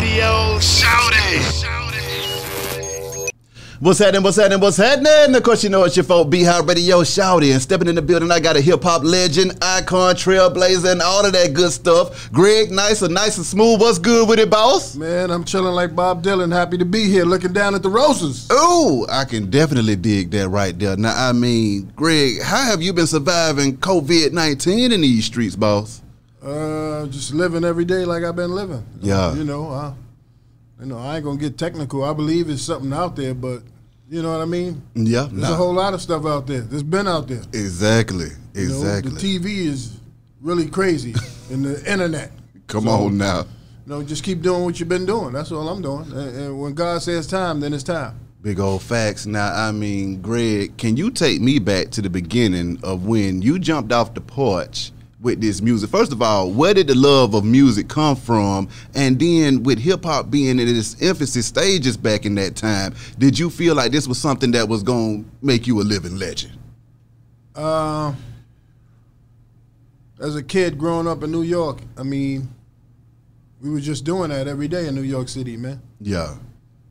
Radio. Shout it. What's happening? What's happening? What's happening? Of course, you know it's your folk, Beehive Radio Shouty. And stepping in the building, I got a hip hop legend, icon, trailblazer, and all of that good stuff. Greg, nice and nice and smooth. What's good with it, boss? Man, I'm chilling like Bob Dylan. Happy to be here, looking down at the roses. Ooh, I can definitely dig that right there. Now, I mean, Greg, how have you been surviving COVID 19 in these streets, boss? Uh, just living every day like I've been living. Yeah. You know, uh, you know, I ain't gonna get technical. I believe it's something out there, but you know what I mean. Yeah, There's nah. a whole lot of stuff out there. There's been out there. Exactly, You know, exactly. the TV is really crazy, and the internet. Come So, on now. You know, just keep doing what you've been doing. That's all I'm doing. And, and when God says time, then it's time. Big old facts. Now, I mean, Greg, can you take me back to the beginning of when you jumped off the porch with this music? First of all, where did the love of music come from? And then, with hip hop being in its infancy stages back in that time, did you feel like this was something that was going to make you a living legend? Uh, as a kid growing up in New York, I mean, we were just doing that every day in New York City, man. Yeah.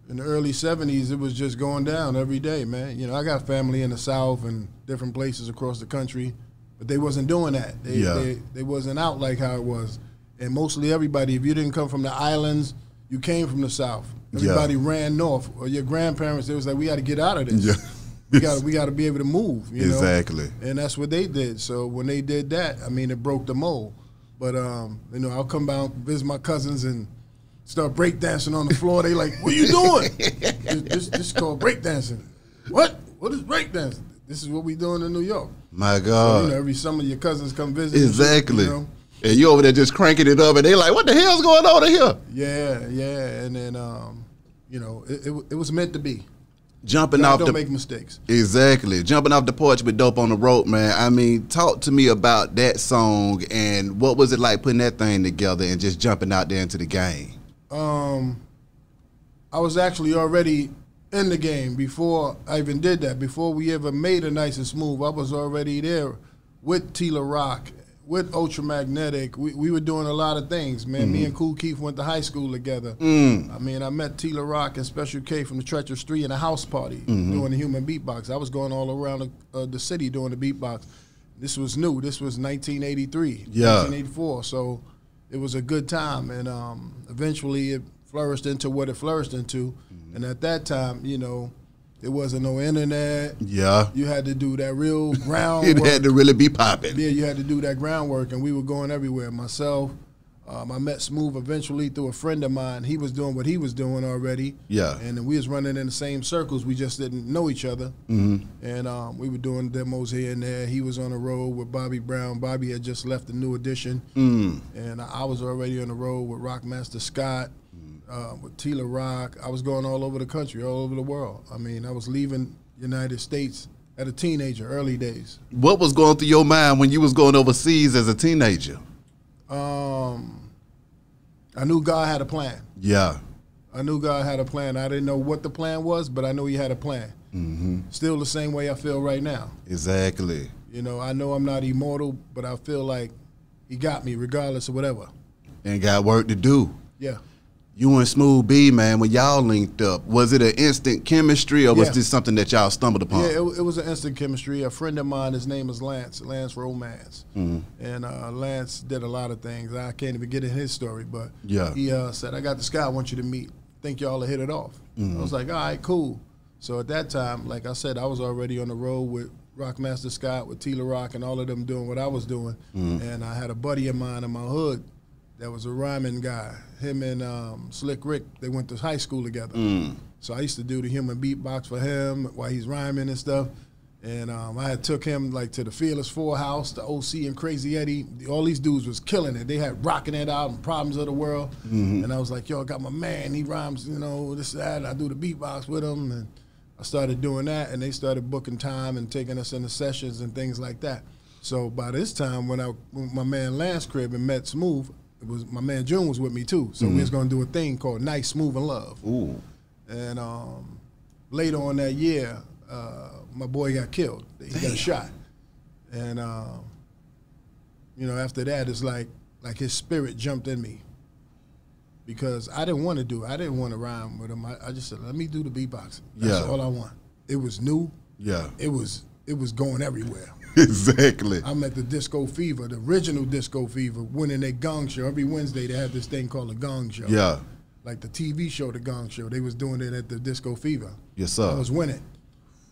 In the early '70s, it was just going down every day, man. You know, I got family in the South and different places across the country, but they wasn't doing that. They, Yeah. they, they wasn't out like how it was. And mostly everybody, if you didn't come from the islands, you came from the South. Yeah. Everybody ran north, or your grandparents. They was like, we got to get out of this. Yeah. we got we got to be able to move. You know? Exactly. and that's what they did. So when they did that, I mean, it broke the mold. But um, you know, I'll come down visit my cousins and start breakdancing on the floor. They like, "What are you doing?" this, this, this is called breakdancing. What? What is breakdancing? This is what we doing in New York. My So, God. you know, every summer your cousins come visit. exactly. you know? And you over there just cranking it up, and they like, what the hell's going on in here? Yeah, yeah, and then um, you know, it, it, it was meant to be. Jumping off don't the make mistakes. Exactly. Jumping off the porch with dope on the rope, man. I mean, talk to me about that song and what was it like putting that thing together and just jumping out there into the game? um, I was actually already in the game before I even did that. Before we ever made a nice and smooth, I was already there with T La Rock, with Ultramagnetic. We, we were doing a lot of things, man. Me and Kool Keith went to high school together. I mean, I met T La Rock and Special K from the Treacherous Three in a house party doing the human beatbox. I was going all around the, uh, the city doing the beatbox. This was new. This was 1983, Yeah. 1984. So it was a good time, and um, eventually it flourished into what it flourished into. And at that time, you know, it wasn't no internet. Yeah. You had to do that real ground. It had to really be popping. Yeah, you had to do that groundwork, and we were going everywhere. Myself, um, I met Smooth eventually through a friend of mine. He was doing what he was doing already. Yeah. and we was running in the same circles. We just didn't know each other. Mm-hmm. And um, we were doing demos here and there. He was on the road with Bobby Brown. Bobby had just left the New Edition, Mm. and I was already on the road with Rockmaster Scott. Uh, with T La Rock, I was going all over the country, all over the world. I mean, I was leaving United States at a teenager, early days. What was going through your mind when you was going overseas as a teenager? um, I knew God had a plan. Yeah. I knew God had a plan. I didn't know what the plan was, but I knew He had a plan. Mm-hmm. Still the same way I feel right now. Exactly. You know, I know I'm not immortal, but I feel like He got me regardless of whatever. And got work to do. Yeah. You and Smooth B, man, when y'all linked up, was it an instant chemistry or was Yeah. this something that y'all stumbled upon? Yeah, it, it was an instant chemistry. A friend of mine, his name is Lance, Lance Romance, and uh, Lance did a lot of things. I can't even get in his story, but Yeah. he uh, said, "I got this guy I want you to meet. Think y'all will hit it off." I was like, "All right, cool." So at that time, like I said, I was already on the road with Rockmaster Scott, with T La Rock, and all of them doing what I was doing, and I had a buddy of mine in my hood that was a rhyming guy. Him and um, Slick Rick, they went to high school together. So I used to do the human beatbox for him while he's rhyming and stuff. And um, I had took him like to the Fearless Four House, the OC and Crazy Eddie. All these dudes was killing it. They had rocking it out and problems of the world. And I was like, yo, I got my man. He rhymes, you know, this that. And I do the beatbox with him, and I started doing that. And they started booking time and taking us into sessions and things like that. So by this time, when I when my man Lance crib and met Smooth, was my man June was with me too. So we was gonna do a thing called Nice, Smooth, and Love. Ooh. And um, later on that year, uh, my boy got killed. He got shot. And um, you know, after that, it's like like his spirit jumped in me. because I didn't want to do. it. I didn't want to rhyme with him. I, I just said, let me do the beatboxing. That's Yeah. all I want. It was new. Yeah, It was it was going everywhere. exactly. I'm at the Disco Fever, the original Disco Fever, winning a gong show. Every Wednesday they had this thing called a gong show. Yeah, Like the TV show, the gong show. They was doing it at the Disco Fever. yes, sir. I was winning.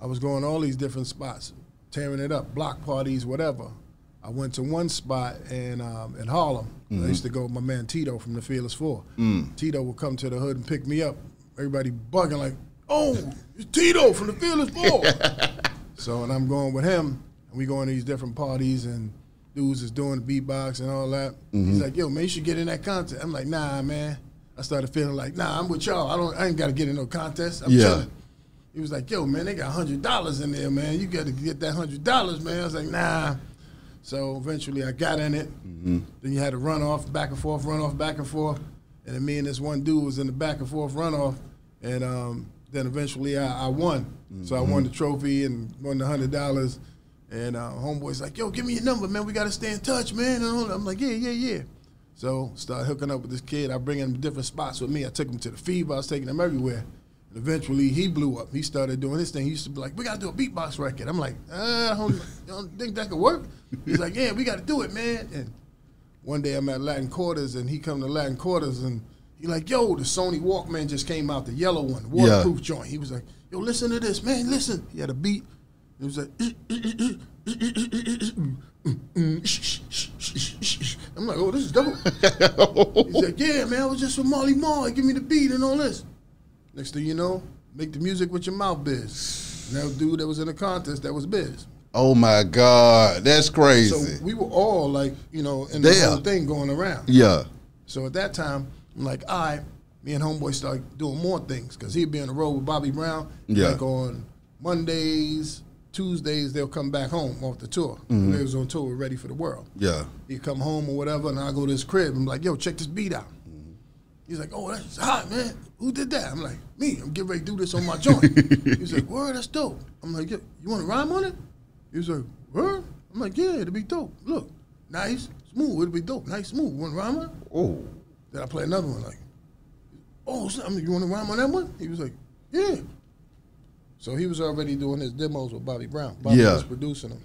I was going all these different spots, tearing it up, block parties, whatever. I went to one spot in um, in Harlem. I used to go with my man Tito from the Fearless Four. Tito would come to the hood and pick me up. Everybody bugging like, "Oh, it's Tito from the Fearless Four." so, and I'm going with him, and we going to these different parties, and dudes is doing the beatbox and all that. He's mm-hmm. like, "Yo, man, you should get in that contest." I'm like, "Nah, man." I started feeling like, "Nah, I'm with y'all. I don't. I ain't got to get in no contest. I'm Yeah. chilling." He was like, "Yo, man, they got hundred dollars in there, man. You got to get that hundred dollars, man." I was like, "Nah." So eventually, I got in it. Mm-hmm. Then you had to run off, back and forth, run off, back and forth, and then me and this one dude was in the back and forth runoff, and um, then eventually I, I won. So I mm-hmm. won the trophy and won the hundred dollars. And uh, homeboy's like, "Yo, give me your number, man. We got to stay in touch, man." And. I'm like, "Yeah, yeah, yeah." So start hooking up with this kid. I bring him to different spots with me. I took him to the fever. I was taking him everywhere. And eventually he blew up. He started doing this thing. He used to be like, "We got to do a beatbox record." I'm like, uh, I, don't, I don't think that could work. He's like, "Yeah, we got to do it, man." And one day I'm at Latin Quarters and he come to Latin Quarters and he like, "Yo, the Sony Walkman just came out, the yellow one, waterproof joint." He was like, "Yo, listen to this, man. Listen." He had a beat. It was like. I'm like, oh, this is dope. He's like, yeah, man, I was just with Molly Marley, give me the beat and all this. Next thing you know, make the music with your mouth biz. And that dude that was in the contest, that was biz. Oh my God, that's crazy. So we were all like, you know, in the There. whole thing going around. yeah, So at that time, I'm like, all right, me and Homeboy started doing more things because he'd be on the road with Bobby Brown. Yeah. Like on Mondays, Tuesdays, they'll come back home off the tour. Mm-hmm. They was on tour with Ready for the World. yeah. He'd come home or whatever, and I go to his crib. I'm like, yo, check this beat out. He's like, oh, that's hot, man. Who did that? I'm like, me. I'm getting ready to do this on my joint. He's like, word, that's dope. I'm like, yo, you want to rhyme on it? He's like, word? I'm like, yeah, it'll be dope. Look, nice, smooth. It'll be dope, nice, smooth. Want to rhyme on it? Oh, Then I play another one like, oh, so, I mean, you want to rhyme on that one? He was like, yeah. So he was already doing his demos with Bobby Brown. Bobby Yeah. was producing them.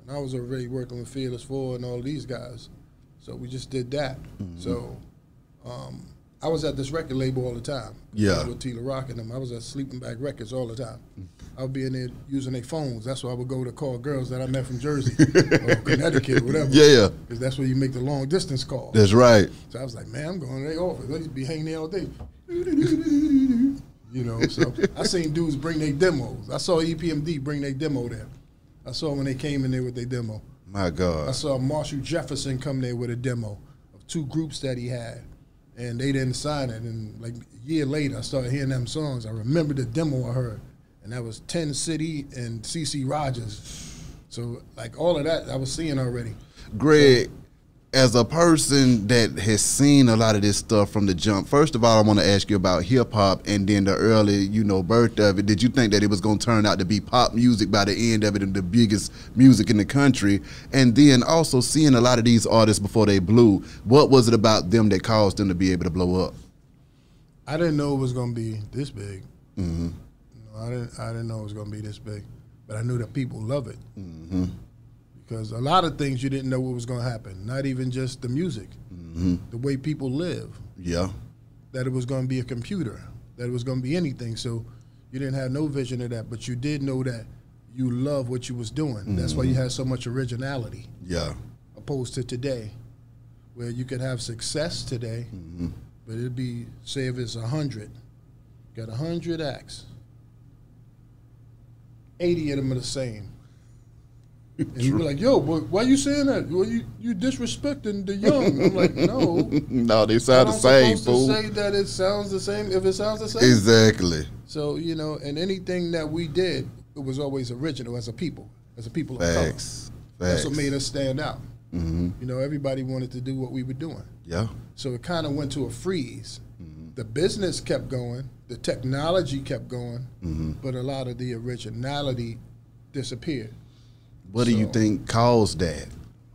And I was already working with Fearless Four and all these guys. So we just did that. Mm-hmm. So um, I was at this record label all the time. Yeah. With T La Rock and them. I was at Sleeping Bag Records all the time. I would be in there using their phones. That's why I would go to call girls that I met from Jersey or Connecticut or whatever. yeah, Because that's where you make the long distance call. that's right. So I was like, man, I'm going to their office. They to be hanging there all day. You know, so I seen dudes bring their demos. I saw EPMD bring their demo there. I saw when they came in there with their demo. My God. I saw Marshall Jefferson come there with a demo of two groups that he had, and they didn't sign it. And like a year later, I started hearing them songs. I remember the demo I heard, and that was Ten City and CeCe Rogers. So like all of that, I was seeing already. Greg, as a person that has seen a lot of this stuff from the jump, first of all, I want to ask you about hip hop and then the early, you know, birth of it. Did you think that it was going to turn out to be pop music by the end of it and the biggest music in the country? And then also seeing a lot of these artists before they blew, what was it about them that caused them to be able to blow up? I didn't know it was gonna be this big. Mm-hmm. I didn't. I didn't know it was gonna be this big, but I knew that people love it. Mm-hmm. Because a lot of things you didn't know what was gonna happen. Not even just the music, mm-hmm. the way people live. Yeah. That it was gonna be a computer. That it was gonna be anything. So you didn't have no vision of that, but you did know that you love what you was doing. That's why you mm-hmm. had so much originality Yeah. opposed to today, where you could have success today, mm-hmm. but it'd be say if it's a hundred, got a hundred acts, eighty of them are the same. And you be like, "Yo, boy, why you saying that? Well, you you disrespecting the young." I'm like, "No, no, they sound the same, fool. say that it sounds the same if it sounds the same." Exactly. so you know, and anything that we did, it was always original as a people, as a people of color. Facts. That's what made us stand out. hmm You know, everybody wanted to do what we were doing. Yeah. So it kind of went to a freeze. The business kept going, the technology kept going, but a lot of the originality disappeared. What do you think caused that?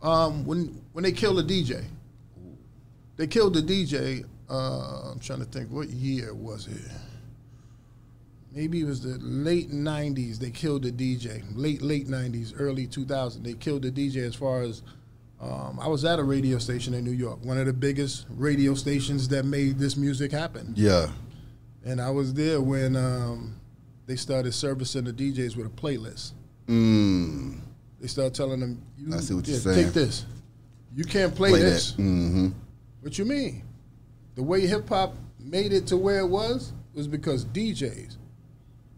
Um, when when they killed the DJ, they killed the DJ. Uh, I'm trying to think. What year was it? Maybe it was the late '90s. They killed the DJ. Late late '90s, early 2000. They killed the DJ. As far as um, I was at a radio station in New York, one of the biggest radio stations that made this music happen. Yeah. And I was there when um, they started servicing the DJs with a playlist. Mm. They start telling them, you, I see what you're saying. Take this. You can't play, Play this. Mm-hmm. What you mean? The way hip hop made it to where it was was because DJs.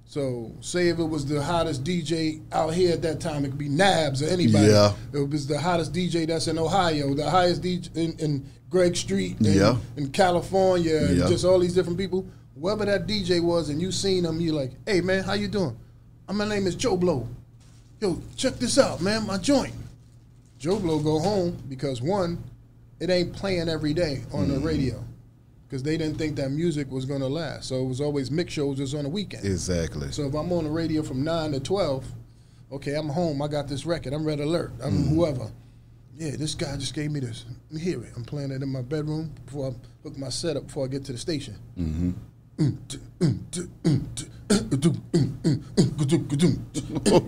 So, say if it was the hottest DJ out here at that time, it could be Nabs or anybody. Yeah. It was the hottest DJ that's in Ohio, the highest DJ in, in Greg Street, in, Yeah. in California, and Yeah. just all these different people. Whoever that DJ was, and you seen him, you're like, hey man, how you doing? My name is Joe Blow. Yo, check this out, man, my joint. Joe Blow go home because one, it ain't playing every day on Mm-hmm. the radio because they didn't think that music was gonna last. So it was always mix shows just on the weekend. Exactly. So if I'm on the radio from nine to twelve, okay, I'm home. I got this record. I'm red alert. I'm whoever. Yeah, this guy just gave me this. Let me hear it. I'm playing it in my bedroom before I hook my setup before I get to the station. You're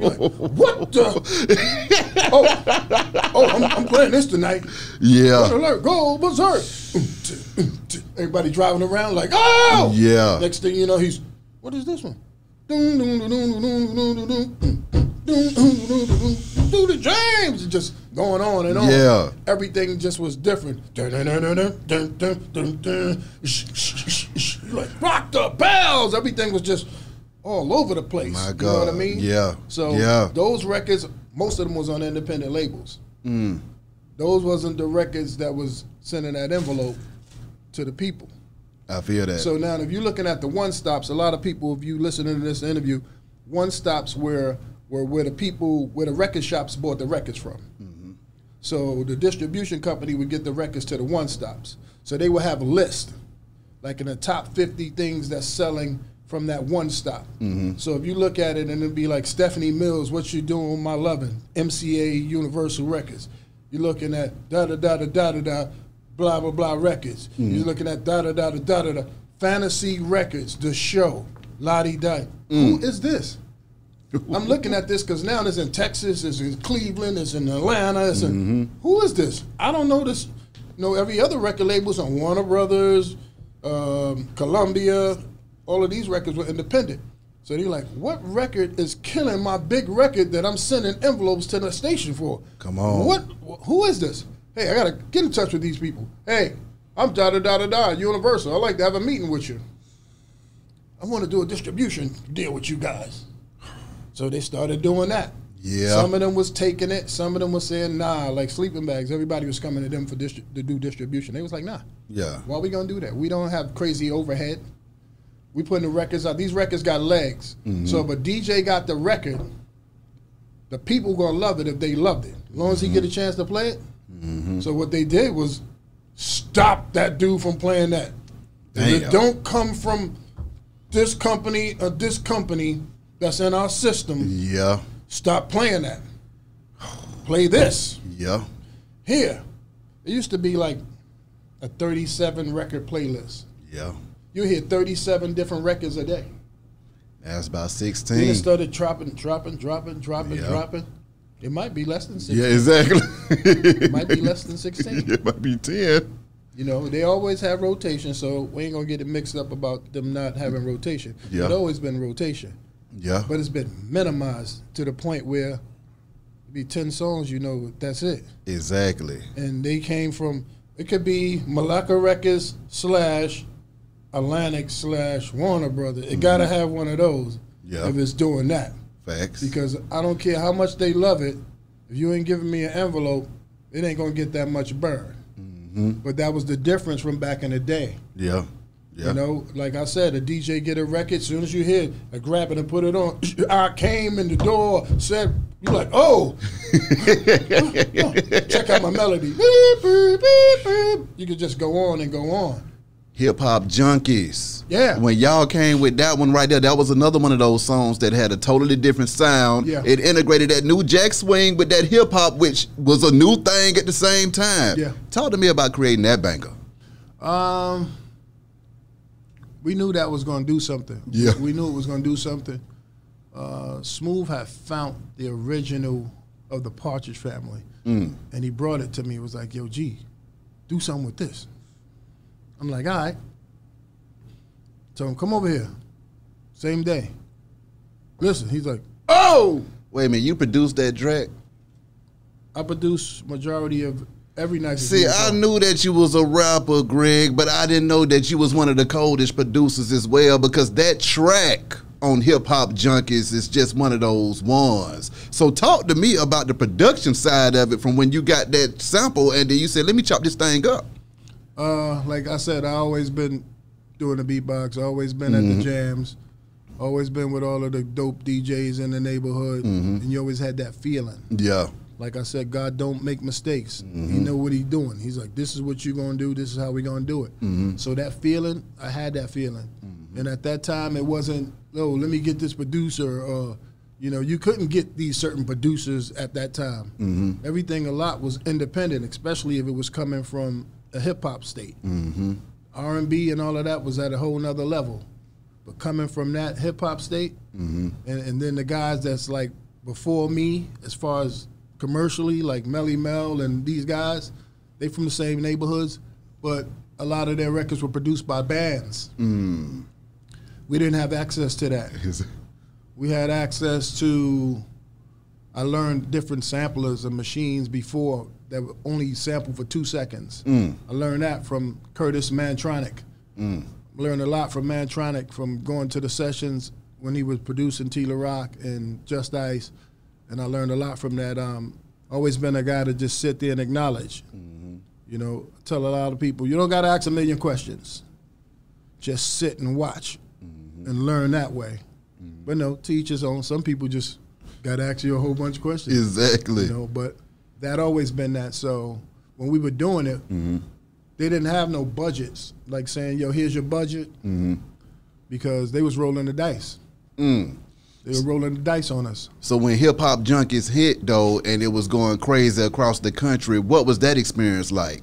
like, what the? oh, oh I'm, I'm playing this tonight. Yeah. alert, go berserk. Everybody driving around like, oh! Yeah. Next thing you know, he's, what is this one? Do the James, just going on and on. Yeah. Everything just was different. Like rock the bells. Everything was just all over the place. My You know what I mean? Yeah. So Yeah. those records, most of them was on independent labels. Mm. Those wasn't the records that was sending that envelope to the people. I feel that. So now, if you're looking at the one stops, a lot of people, if you listening to this interview, one stops where where where the people where the record shops bought the records from. So the distribution company would get the records to the one stops. So they would have a list, like in the top 50 things that's selling from that one stop. So if you look at it and it'd be like Stephanie Mills, what you doing with my loving, MCA Universal Records. You're looking at da da da da da da da, blah blah blah records. You're looking at da da da da da da da, Fantasy Records, the show, Lottie Di. Who is this? I'm looking at this because now it's in Texas, it's in Cleveland, it's in Atlanta. It's in, who is this? I don't know this. know every other record labels on Warner Brothers, um, Columbia, all of these records were independent. So they're like, what record is killing my big record that I'm sending envelopes to the station for? Come on. What? Who is this? Hey, I gotta get in touch with these people. Hey, I'm da da da da da Universal. I'd like to have a meeting with you. I want to do a distribution deal with you guys. So they started doing that. Yeah. Some of them was taking it. Some of them was saying nah, like sleeping bags. Everybody was coming to them for distri- to do distribution. They was like nah. yeah. Why we gonna do that? We don't have crazy overhead. We putting the records out. These records got legs. Mm-hmm. So if a DJ got the record, the people gonna love it if they loved it. As long as he get a mm-hmm. chance to play it. Mm-hmm. So what they did was stop that dude from playing that. It don't come from this company or this company that's in our system, Yeah. stop playing that. Play this. Yeah. Here, it used to be like a 37 record playlist. Yeah. You hear 37 different records a day. That's about 16. Then it started dropping, dropping, dropping, dropping, Yeah. dropping. It might be less than 16. Yeah, exactly. It might be less than 16. it might be 10. You know, they always have rotation, so we ain't gonna get it mixed up about them not having rotation. Yeah. It's always been rotation, Yeah. but it's been minimized to the point where be 10 songs, you know, that's it. Exactly. and they came from it could be Malacca Records slash Atlantic slash Warner Brothers. It gotta have one of those Mm-hmm. Yeah. if it's doing that. Facts. Because I don't care how much they love it, if you ain't giving me an envelope, it ain't gonna get that much burn. Mm-hmm. But that was the difference from back in the day. yeah. Yeah. You know, like I said, a DJ get a record, as soon as you hear it, I grab it and put it on. I came in the door, said, you're like, oh, check out my melody. Beep, beep, beep. You could just go on and go on. Hip hop junkies. Yeah. When y'all came with that one right there, that was another one of those songs that had a totally different sound. Yeah. It integrated that new jack swing with that hip hop, which was a new thing at the same time. Yeah. Talk to me about creating that banger. Um, we knew that was going to do something. Yeah. we knew it was going to do something. Uh, Smooth had found the original of the Partridge Family, Mm. and he brought it to me. He was like, "Yo, G, do something with this." I'm like, "All right." So him, come over here. Same day. Listen, he's like, "Oh." Wait a minute, you produced that track? I produced majority of every night. See, I knew that you was a rapper, Greg, but I didn't know that you was one of the coldest producers as well because that track on Hip Hop Junkies is just one of those ones. So talk to me about the production side of it from when you got that sample and then you said, let me chop this thing up. Uh, like I said, I always been doing the beatbox. Always been at the jams. Always been with all of the dope DJs in the neighborhood, and you always had that feeling. Yeah. Like I said, God don't make mistakes. He mm-hmm. know what he's doing. He's like, this is what you're gonna do. This is how we're gonna do it. Mm-hmm. So that feeling, I had that feeling, mm-hmm. and at that time, it wasn't. Oh, let me get this producer. Or, you know, you couldn't get these certain producers at that time. Everything a lot was independent, especially if it was coming from a hip hop state. R and B and all of that was at a whole nother level. But coming from that hip hop state, and, and then the guys that's like before me, as far as commercially, like Melle Mel and these guys, they from the same neighborhoods, but a lot of their records were produced by bands. Hmm. We didn't have access to that. We had access to. I learned different samplers and machines before that would only sample for two seconds. Hmm. I learned that from Kurtis Mantronik. Hmm. Learned a lot from Mantronik from going to the sessions when he was producing T La Rock and Just Ice, and I learned a lot from that. Um, always been a guy to just sit there and acknowledge. Mm-hmm. You know, tell a lot of people you don't got to ask a million questions. Just sit and watch mm-hmm. and learn that way. Mm-hmm. But no, teach his own. Some people just got to ask you a whole bunch of questions. Exactly. You know, but that always been that. So when we were doing it, they didn't have no budgets. Like saying, "Yo, here's your budget," because they was rolling the dice. Mm. They were rolling the dice on us. So when Hip Hop Junkies hit though and it was going crazy across the country, what was that experience like?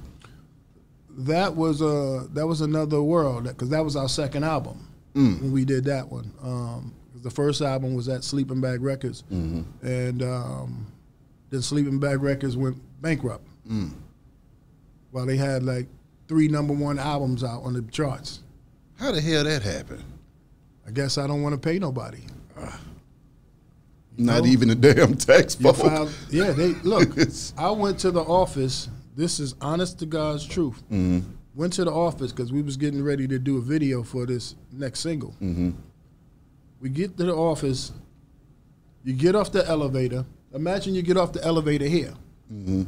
That was a that was another world because that was our second album when we did that one. Um, the first album was at Sleeping Bag Records, and um, then Sleeping Bag Records went bankrupt. While they had like three number one albums out on the charts. How the hell that happened? I guess I don't want to pay nobody. Not know? even a damn folk. filed- yeah, they look. I went to the office. This is honest to God's truth. Mm-hmm. Went to the office because we was getting ready to do a video for this next single. Mm-hmm. We get to the office. You get off the elevator. Imagine you get off the elevator here. Mm-hmm.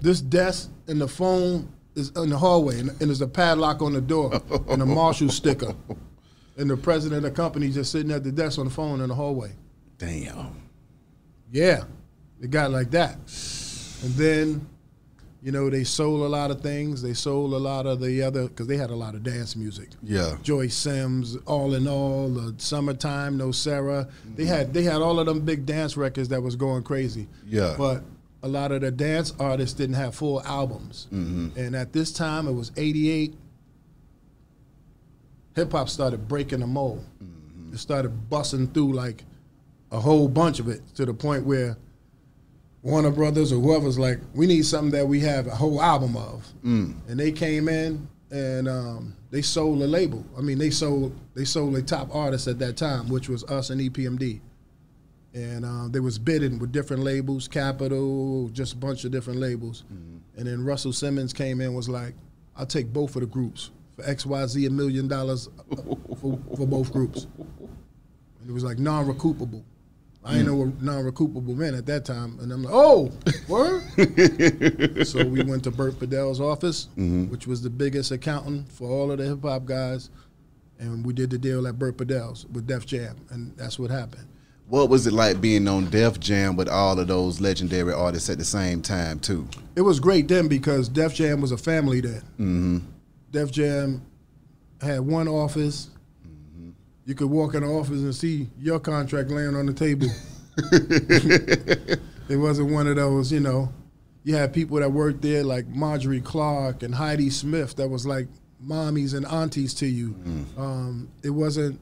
This desk and the phone is in the hallway, and, and there's a padlock on the door and a Marshall sticker, and the president of the company just sitting at the desk on the phone in the hallway. Damn. Yeah, it got like that. And then, you know, they sold a lot of things. They sold a lot of the other because they had a lot of dance music. Yeah. Joyce Sims, All in All, the Summertime, Nocera. They had they had all of them big dance records that was going crazy. Yeah. But a lot of the dance artists didn't have full albums. Mm-hmm. And at this time, it was '88. Hip hop started breaking the mold. It started busting through like a whole bunch of it to the point where Warner Brothers or whoever's like, we need something that we have a whole album of. And they came in and um, they sold a label. I mean, they sold they sold a top artist at that time, which was us and EPMD. And um, they was bidding with different labels, Capitol, just a bunch of different labels. And then Russell Simmons came in was like, I'll take both of the groups for XYZ a million dollars for, for both groups. And it was like non-recoupable. I didn't know what non-recoupable meant at that time, and I'm like, "Oh, word!" so we went to Burt Padell's office, which was the biggest accountant for all of the hip hop guys, and we did the deal at Burt Padell's with Def Jam, and that's what happened. What was it like being on Def Jam with all of those legendary artists at the same time too? It was great then because Def Jam was a family then. Mm-hmm. Def Jam had one office. You could walk in the office and see your contract laying on the table. it wasn't one of those, you know. You had people that worked there like Marjorie Clark and Heidi Smith that was like mommies and aunties to you. Um, it wasn't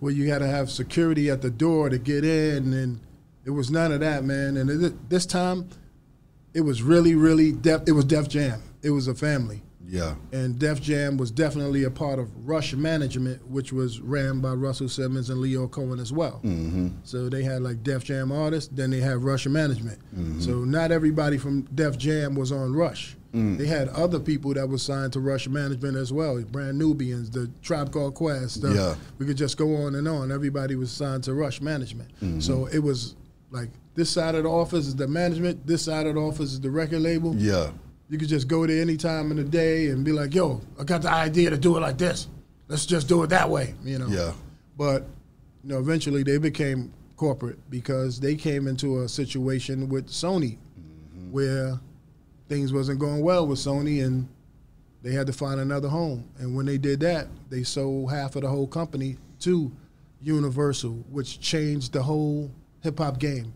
where you had to have security at the door to get in, and it was none of that, man. And it, this time, it was really, really Def. It was Def Jam. It was a family, Yeah. and Def Jam was definitely a part of Rush Management, which was ran by Russell Simmons and Lyor Cohen as well. Mm-hmm. So they had like Def Jam artists, then they had Rush Management. Mm-hmm. So not everybody from Def Jam was on Rush. Mm. They had other people that was signed to Rush Management as well, Brand Nubians, the Tribe Called Quest. the- Yeah. We could just go on and on. Everybody was signed to Rush Management. Mm-hmm. So it was like this side of the office is the management, this side of the office is the record label. Yeah. You could just go there any time in the day and be like, yo, I got the idea to do it like this. Let's just do it that way, you know. Yeah. But you know, eventually they became corporate because they came into a situation with Sony mm-hmm. where things wasn't going well with Sony and they had to find another home. And when they did that, they sold half of the whole company to Universal, which changed the whole hip hop game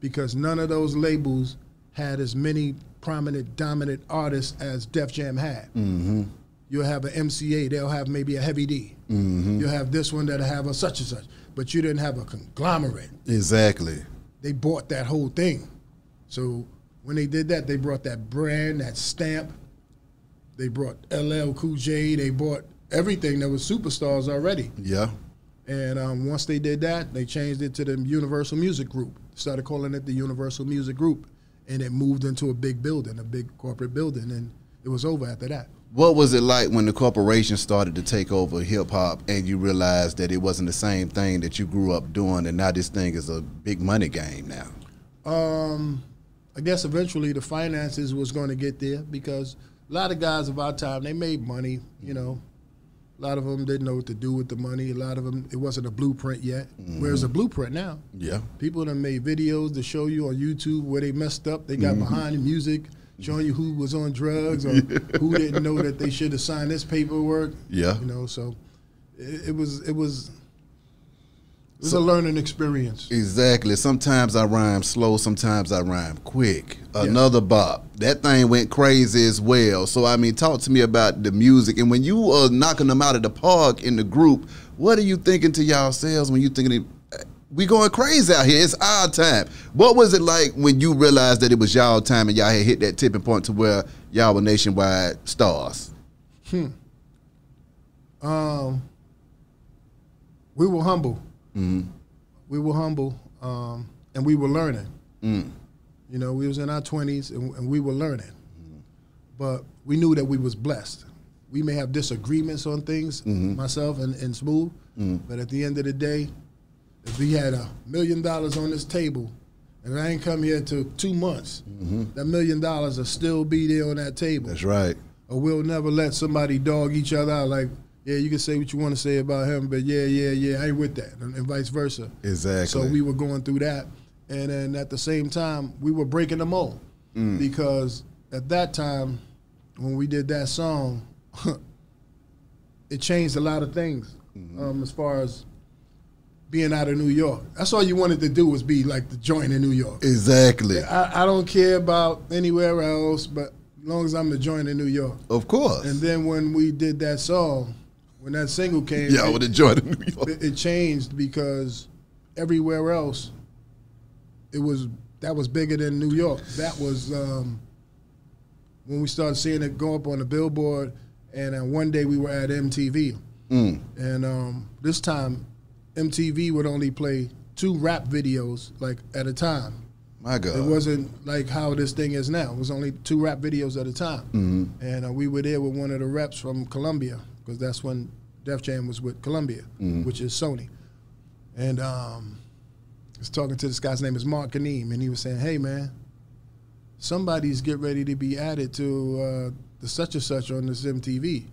because none of those labels had as many prominent, dominant artists as Def Jam had. Mm-hmm. You'll have an MCA, they'll have maybe a Heavy D. Mm-hmm. You'll have this one that'll have a such and such. But you didn't have a conglomerate. Exactly. They bought that whole thing. So when they did that, they brought that brand, that stamp. They brought LL Cool J. They bought everything that was superstars already. Yeah. And um, once they did that, they changed it to the Universal Music Group. Started calling it the Universal Music Group, and it moved into a big building, a big corporate building, and it was over after that. What was it like when the corporation started to take over hip hop and you realized that it wasn't the same thing that you grew up doing and now this thing is a big money game now? Um, I guess eventually the finances was going to get there because a lot of guys of our time they made money. You know, a lot of them didn't know what to do with the money. A lot of them it wasn't a blueprint yet. Mm-hmm. Where's a blueprint now? Yeah. People that made videos to show you on YouTube where they messed up. They got mm-hmm. behind the music, showing you who was on drugs or who didn't know that they should have signed this paperwork. Yeah. You know, so it, it was it was it was a learning experience. Exactly. Sometimes I rhyme slow, sometimes I rhyme quick. Another bop. That thing went crazy as well. So I mean, talk to me about the music. And when you are knocking them out of the park in the group, what are you thinking to yourselves when you thinking we going crazy out here? It's our time. What was it like when you realized that it was y'all time and y'all had hit that tipping point to where y'all were nationwide stars? Hmm. Um, we were humble. Mm-hmm. We were humble, um, and we were learning. Mm. You know, we was in our twenties, and, and we were learning. Mm-hmm. But we knew that we was blessed. We may have disagreements on things, Mm-hmm. myself and, and Smooth, but at the end of the day, if we had a million dollars on this table, and I ain't come here to two months, that million dollars will still be there on that table Mm-hmm. That's right. or we'll never let somebody dog each other out. Like, yeah, you can say what you want to say about him, but yeah, yeah, yeah, I ain't with that, and, and vice versa. Exactly. So we were going through that, and then at the same time, we were breaking the mold because at that time, when we did that song, it changed a lot of things um, as far as being out of New York. That's all you wanted to do was be like the joint in New York. Exactly. I, I don't care about anywhere else, but as long as I'm the joint in New York. Of course. And then when we did that song, when that single came, yeah, I it, would enjoy the New York. it, it changed because everywhere else, it was that was bigger than New York. That was um, when we started seeing it go up on the billboard. And uh, one day we were at MTV, Mm. and um, this time MTV would only play two rap videos like at a time. My God. It wasn't like how this thing is now. It was only two rap videos at a time. Mm-hmm. And uh, we were there with one of the reps from Columbia, because that's when Def Jam was with Columbia, Mm-hmm. which is Sony. And um, I was talking to this guy's name is Mark Kaneem, and he was saying, hey, man, somebody's get ready to be added to uh, the such and such on this MTV.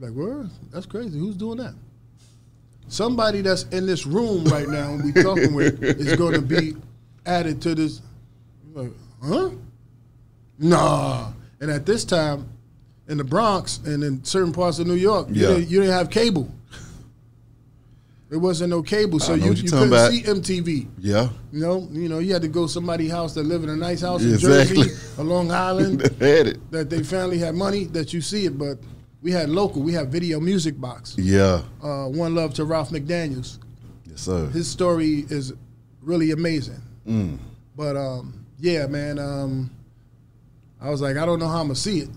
Like, what? That's crazy. Who's doing that? Somebody that's in this room right now and we talking with is going to be added to this. Like, huh? Nah. And at this time, in the Bronx and in certain parts of New York, you, didn't, you didn't have cable. There wasn't no cable, so you, you couldn't about. see MTV. yeah. You know, you know, you had to go somebody's house that lived in a nice house in Exactly. Jersey, or Long Island, Had it. that they finally had money that you see it. But we had local. We had video music box. Yeah. Uh, One love to Ralph McDaniels. Yes, sir. His story is really amazing. Mm. But um, yeah, man. Um, I was like, I don't know how I'm gonna see it.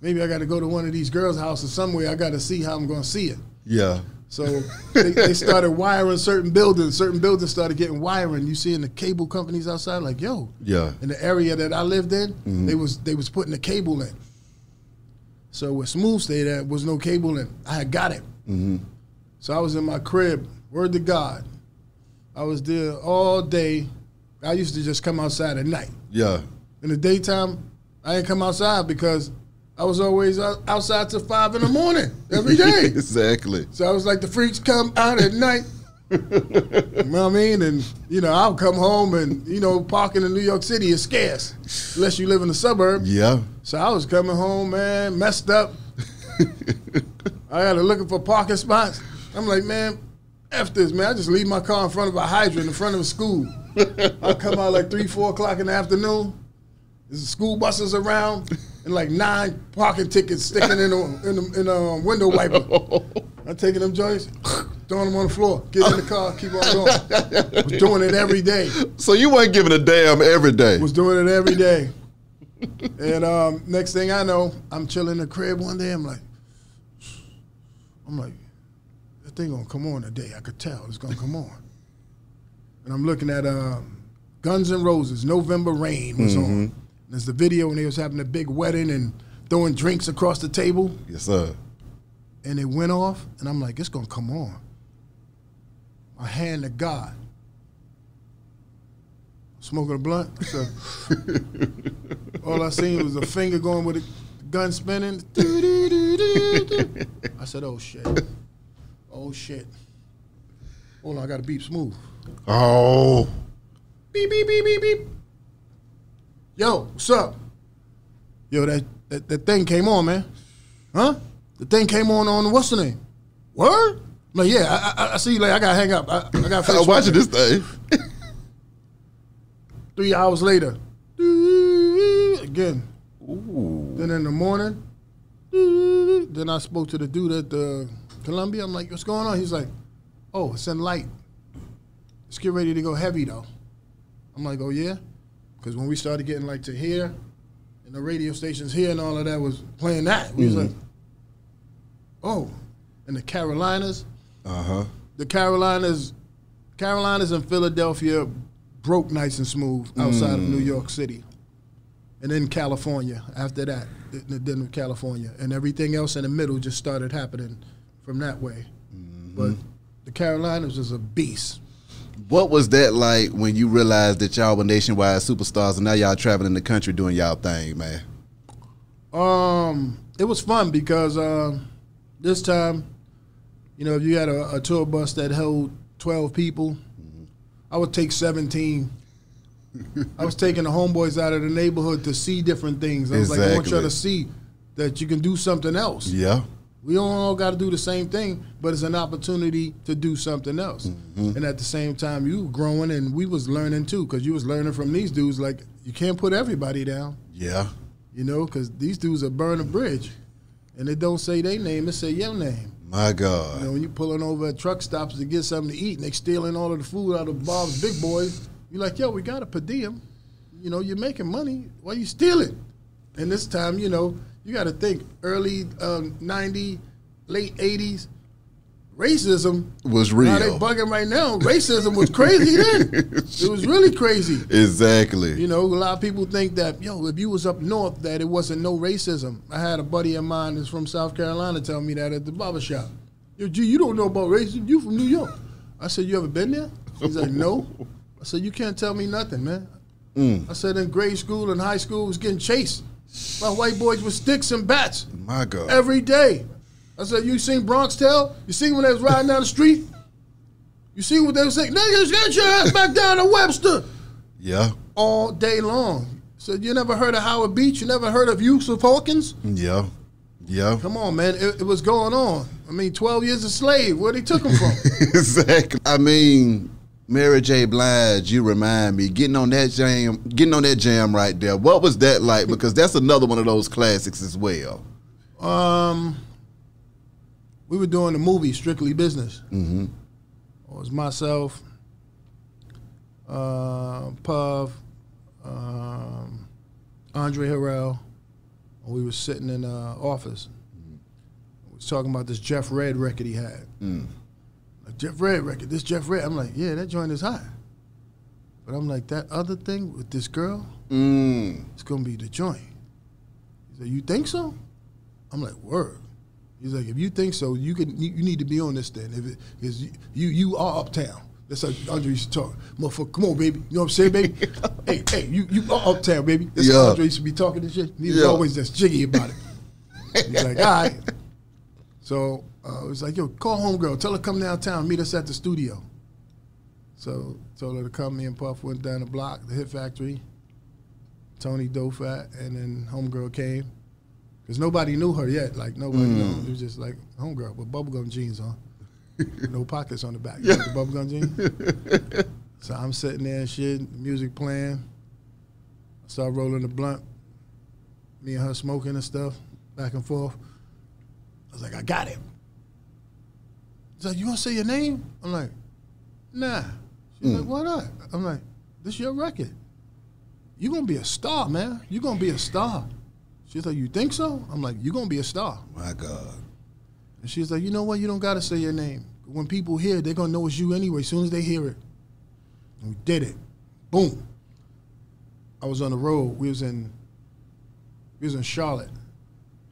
Maybe I got to go to one of these girls' houses somewhere. I got to see how I'm gonna see it. Yeah. So they, they started wiring certain buildings. Certain buildings started getting wiring. You see in the cable companies outside, like yo, Yeah. in the area that I lived in, mm-hmm. they was they was putting the cable in. So where Smooth stayed at was no cable in. I had got it. Mm-hmm. So I was in my crib. Word to God, I was there all day. I used to just come outside at night. Yeah. In the daytime, I didn't come outside because I was always outside till five in the morning every day. exactly. So I was like, the freaks come out at night. you know what I mean? And, you know, I'll come home and, you know, parking in New York City is scarce unless you live in the suburb. Yeah. So I was coming home, man, messed up. I had to looking for parking spots. I'm like, man, F this, man. I just leave my car in front of a hydrant in front of a school. I come out like 3, 4 o'clock in the afternoon. There's school buses around and like nine parking tickets sticking in the, in the, in the window wiper. I'm taking them joints, throwing them on the floor, get in the car, keep on going. I was doing it every day. So you weren't giving a damn every day. Was doing it every day. And um, next thing I know, I'm chilling in the crib one day. I'm like, I'm like, that thing gonna come on today. I could tell it's gonna come on. And I'm looking at um, Guns N' Roses. November Rain was on. There's the video when they was having a big wedding and throwing drinks across the table. yes, sir. And it went off, and I'm like, it's gonna come on. My hand to God. Smoking a blunt. Said, all I seen was a finger going with a gun spinning. I said, oh shit. Oh shit. Hold on, I gotta beep smooth. Oh. Beep, beep, beep, beep, beep. Yo, what's up? Yo, that, that, that thing came on, man. Huh? The thing came on on what's the name? Word? I'm like, yeah, I, I, I see you later. I gotta hang up. I, I gotta finish I'm watching this thing. Three hours later. Again. Ooh. Then in the morning, then I spoke to the dude at the Columbia. I'm like, what's going on? He's like, oh, it's in light. Let's get ready to go heavy though. I'm like, oh yeah? Because when we started getting like to here, and the radio stations here and all of that was playing that, we was mm. like, oh. And the Carolinas, Uh huh. the Carolinas, Carolinas and Philadelphia broke nice and smooth outside of New mm. York City, and then California after that, th- then California, and everything else in the middle just started happening from that way. Mm-hmm. But the Carolinas was a beast. What was that like when you realized that y'all were nationwide superstars and now y'all traveling the country doing y'all thing, man? Um, it was fun because um, this time, you know, if you had a, a tour bus that held twelve people, I would take seventeen. I was taking the homeboys out of the neighborhood to see different things. I was like, I want y'all to see that you can do something else. Yeah. We don't all got to do the same thing, but it's an opportunity to do something else. Mm-hmm. And at the same time, you growing and we was learning too, because you was learning from these dudes. Like you can't put everybody down Yeah. you know, because these dudes are burn a bridge, and they don't say their name; it say your name. My God. You know, when you pulling over at truck stops to get something to eat, and they stealing all of the food out of Bob's Big Boys, you're like, yo, we got a per diem. You know, you're making money. Why you stealing? And this time, you know, you got to think early um, '90s, late '80s. Racism Was real. Now they bugging right now. Racism was crazy then. It was really crazy. Exactly. You know, a lot of people think that, yo, if you was up north, that it wasn't no racism. I had a buddy of mine that's from South Carolina tell me that at the barber shop. Yo, G, you don't know about racism. You from New York. I said, you ever been there? He's like, no. I said, you can't tell me nothing, man. I said, in grade school and high school, was getting chased by white boys with sticks and bats My God. every day. I said, you seen Bronx Tale? You seen when they was riding down the street? You see what they was saying? Niggas, get your ass back down to Webster yeah. all day long. Said you never heard of Howard Beach? You never heard of Yusuf Hawkins? Yeah. Yeah. Come on, man, it, it was going on. I mean, twelve years a slave. Where they took him from? exactly. I mean, Mary J. Blige, you remind me, getting on that jam, getting on that jam right there. What was that like? Because that's another one of those classics as well. um, we were doing the movie Strictly Business. Mm-hmm. It was myself, uh, Puff, um, Andre Harrell. and We were sitting in the office. We was talking about this Jeff Redd record he had. Like, Jeff Redd record, this Jeff Redd. I'm like, yeah, that joint is hot. But I'm like, that other thing with this girl, Mm. it's gonna be the joint. He said, You think so? I'm like, word. He's like, if you think so, you can you, need to be on this then. If it is you, you you are uptown. That's how Andre used to talk. Motherfucker, come on, baby. You know what I'm saying, baby? hey, hey, you you are uptown, baby. That's Yeah. how Andre used to be talking and shit. He was Yeah. always just jiggy about it. He's like, all right. So uh, it was like, yo, call homegirl. Tell her to come downtown. Meet us at the studio. So told her to come. Me and Puff went down the block, the Hit Factory. Tony Dofat, and then homegirl came. Because nobody knew her yet. Like, nobody knew. It was just like, homegirl with bubblegum jeans on. no pockets on the back. You know the bubblegum jeans? so I'm sitting there and shit, music playing. I start rolling the blunt. Me and her smoking and stuff, back and forth. I was like, I got him. She's like, you gonna say your name? I'm like, nah. She's like, hmm. why not? I'm like, this is your record. You're gonna be a star, man. You're gonna be a star. She's like, you think so? I'm like, you're gonna be a star. My God. And she's like, you know what? You don't gotta say your name. When people hear it, they're gonna know it's you anyway, as soon as they hear it. And we did it. Boom. I was on the road. We was in we was in Charlotte.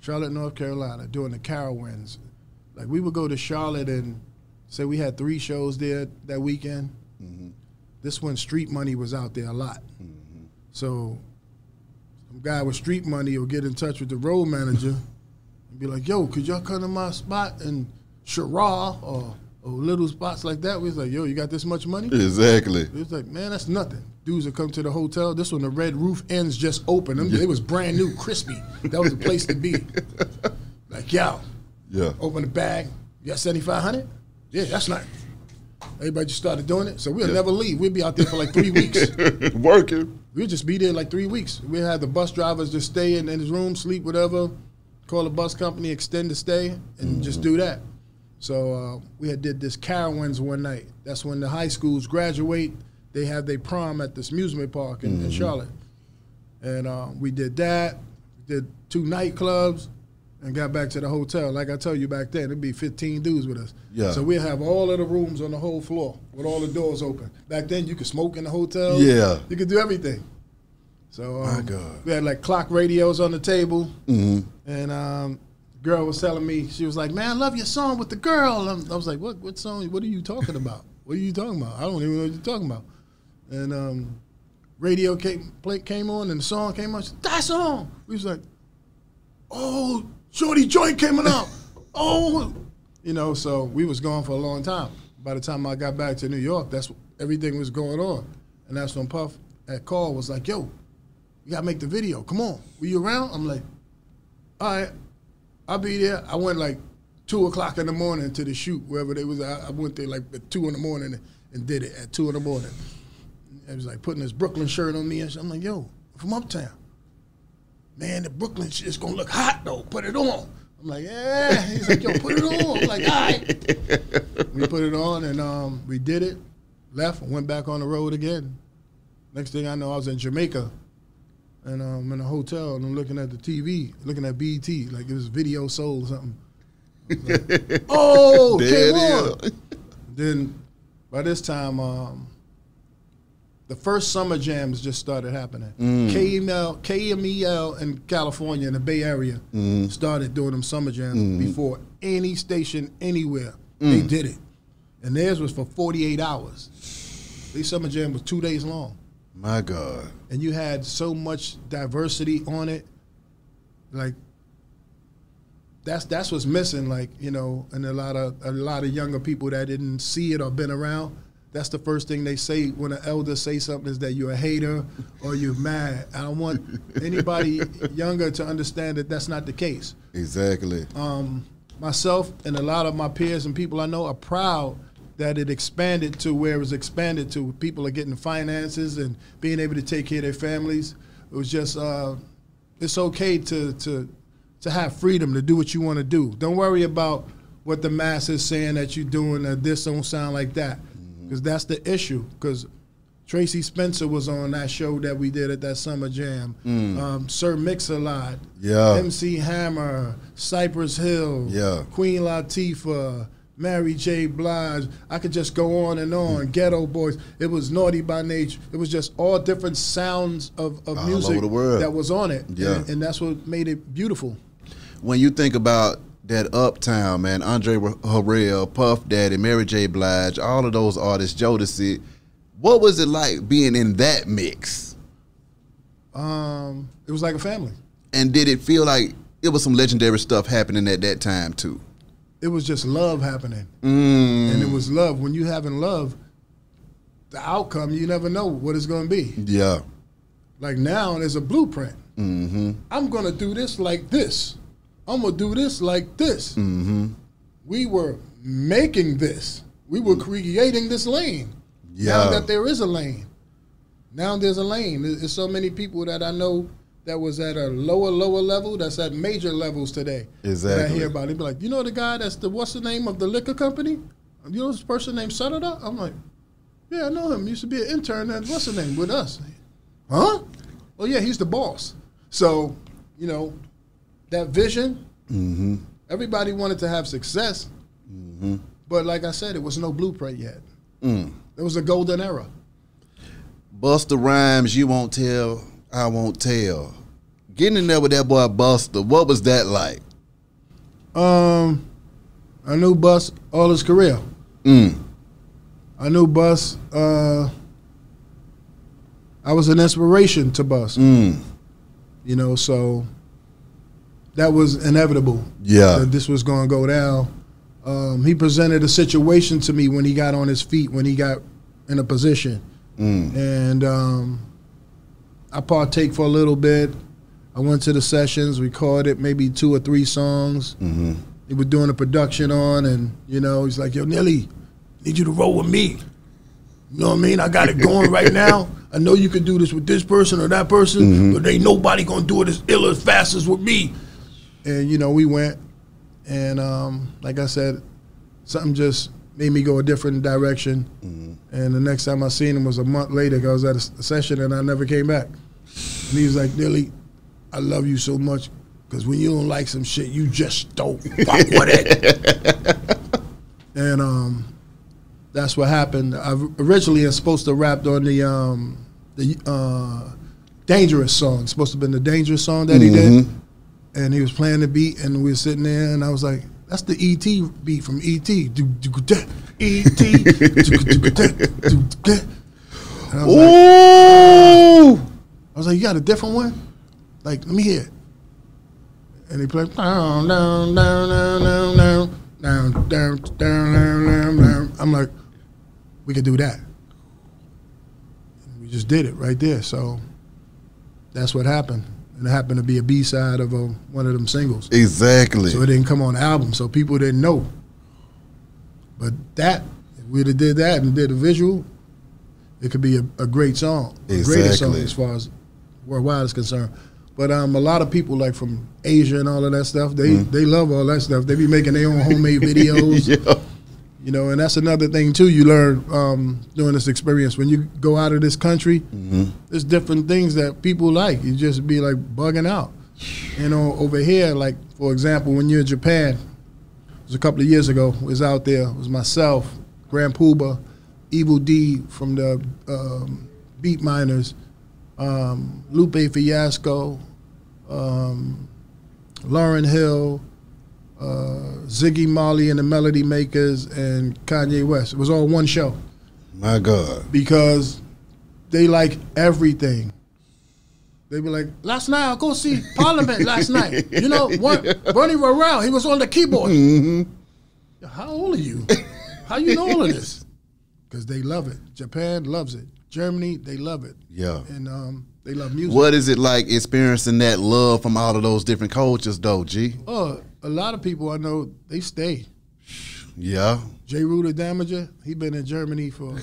Charlotte, North Carolina, doing the Carowinds. Like we would go to Charlotte and say we had three shows there that weekend. Mm-hmm. This one Street Money was out there a lot. Mm-hmm. So some guy with street money will get in touch with the road manager and be like, yo, could y'all come to my spot in Shara or, or little spots like that? We was like, yo, you got this much money? Exactly. It was like, man, that's nothing. Dudes would come to the hotel. This one, the Red Roof Inns just open. Them, It was brand new, crispy. That was the place to be. Like, yo, Yeah. open the bag. You got 7500 Yeah, that's not. Everybody just started doing it. So we'll never leave. We'll be out there for like three weeks. Working. We'll just be there like three weeks. We'll have the bus drivers just stay in, in his room, sleep, whatever. Call the bus company, extend the stay, and just do that. So uh, we had did this Carowinds one night. That's when the high schools graduate. They have their prom at this amusement park in, in Charlotte. And uh, we did that. Did two nightclubs and got back to the hotel. Like I tell you back then, it'd be 15 dudes with us. Yeah. So we'd have all of the rooms on the whole floor with all the doors open. Back then, you could smoke in the hotel. Yeah. You could do everything. So um, My God. we had like clock radios on the table, Mm-hmm. and um, the girl was telling me she was like, "Man, I love your song with the girl." And I was like, "What? What song? What are you talking about? What are you talking about? I don't even know what you're talking about." And um, radio came play, came on, and the song came on. She said, that song. We was like, "Oh, Shorty Joint coming up." oh, you know. So we was gone for a long time. By the time I got back to New York, that's everything was going on, and that's when Puff at call was like, "Yo, you gotta make the video. Come on, were you around?" I'm like, "All right, I'll be there." I went like two o'clock in the morning to the shoot wherever they was. I, I went there like at two in the morning and, and did it at two in the morning. It was like putting this Brooklyn shirt on me and. I'm like, "Yo, from uptown." Man, the Brooklyn shit's gonna look hot though. Put it on. I'm like, yeah. He's like, yo, put it on. I'm like, all right. we put it on and um, we did it. Left, and went back on the road again. Next thing I know, I was in Jamaica, and um, I'm in a hotel, and I'm looking at the TV, looking at BET, like it was Video Soul or something. Like, oh, There came on. Then by this time, um, the first summer jams just started happening. Mm. KML, KMEL in California in the Bay Area mm-hmm. started doing them summer jams mm-hmm. before any station anywhere. They mm. did it, and theirs was for 48 hours. These summer jam was two days long, My God. and you had so much diversity on it. Like that's that's what's missing. Like you know, and a lot of a lot of younger people that didn't see it or been around. That's the first thing they say when an elder say something is that you're a hater or you're mad. I don't want anybody younger to understand that that's not the case. Exactly. Um, myself and a lot of my peers and people I know are proud that it expanded to where it was expanded to. People are getting finances and being able to take care of their families. It was just uh, it's okay to to to have freedom to do what you want to do. Don't worry about what the mass is saying that you're doing that this don't sound like that. Because that's the issue because Tracie Spencer was on that show that we did at that summer jam. Um, Sir Mix-a-Lot, Mm. Yeah. MC Hammer, Cypress Hill, Yeah. Queen Latifah, Mary J. Blige. I could just go on and on. Geto Boys. It was Naughty by Nature. It was just all different sounds of, of All music that was on it. Yeah. And, and that's what made it beautiful. when you think about that Uptown, man, Andre Harrell, Puff Daddy, Mary J. Blige, all of those artists, Jodeci, what was it like being in that mix? Um, it was like a family. And did it feel like it was some legendary stuff happening at that time too? It was just love happening. Mm, And it was love. When you having love, the outcome, you never know what it's going to be. yeah. Like now, there's a blueprint. Mm-hmm. I'm going to do this like this. I'm to do this like this. Mm-hmm. We were making this. We were creating this lane. Yeah. Now that there is a lane. Now there's a lane. There's so many people that I know that was at a lower, lower level that's at major levels today. Exactly. That I hear about. They be like, you know the guy that's the what's the name of the liquor company? You know this person named Sutter? I'm like, yeah, I know him. He used to be an intern at what's the name with us. Huh? Oh yeah, he's the boss. So, you know, that vision, Mm-hmm. everybody wanted to have success. But like I said, it was no blueprint yet. Mm. It was a golden era. Busta Rhymes, you won't tell, I won't tell. Getting in there with that boy Busta, what was that like? Um, I knew Bus all his career. Mm. I knew Bus. Uh, I was an inspiration to Bus. Mm. You know, so that was inevitable. Yeah. this was going to go down. Um, he presented a situation to me when he got on his feet, when he got in a position, Mm. and um, I partake for a little bit. I went to the sessions, recorded maybe two or three songs. Mm-hmm. He was doing a production on, and you know, he's like, "Yo, Nelly, need you to roll with me." You know what I mean? I got it going right now. I know you could do this with this person or that person, but ain't nobody gonna do it as ill as fast as with me. And you know, we went, and um, like I said, something just made me go a different direction. And the next time I seen him was a month later. I was at a session and I never came back. And he was like, "Nelly, I love you so much because when you don't like some shit, you just don't fuck with it." and um, that's what happened. I originally was supposed to rap on the um, the uh, Dangerous song. It's supposed to have been the Dangerous song that he did, and he was playing the beat, and we were sitting there, and I was like, "That's the ET beat from ET." ET. And I was like, Ooh! I was like, "You got a different one? Like, let me hear." it. And he played down, down, down, down, down, down, down, down, down, down, down, down. I'm like, we could do that. We just did it right there. So that's what happened, and it happened to be a B side of a, one of them singles. Exactly. So it didn't come on the album, so people didn't know. But that, if we'd have did that and did a visual, it could be a, a great song, a greater song as far as worldwide is concerned. But um, a lot of people like from Asia and all of that stuff, they they love all that stuff. They be making their own homemade videos, yeah. You know. And that's another thing too. You learn um, doing this experience when you go out of this country. There's different things that people like. You just be like bugging out. You know, over here, like for example, when you're in Japan, it was a couple of years ago. Was out there. It was myself, Grand Puba, Evil D from the um, Beatminerz, um, Lupe Fiasco, um, Lauryn Hill, uh, Ziggy Marley and the Melody Makers, and Kanye West. It was all one show My God. because they like everything. They be like, last night I go see Parliament last night. You know, one, Bernie Worrell, he was on the keyboard. How old are you? How you know all of this? Because they love it. Japan loves it. Germany, they love it. Yeah. And um, they love music. What is it like experiencing that love from all of those different cultures, though, G? Oh, a lot of people I know, they stay. Yeah. Jeru the Damaja, he been in Germany for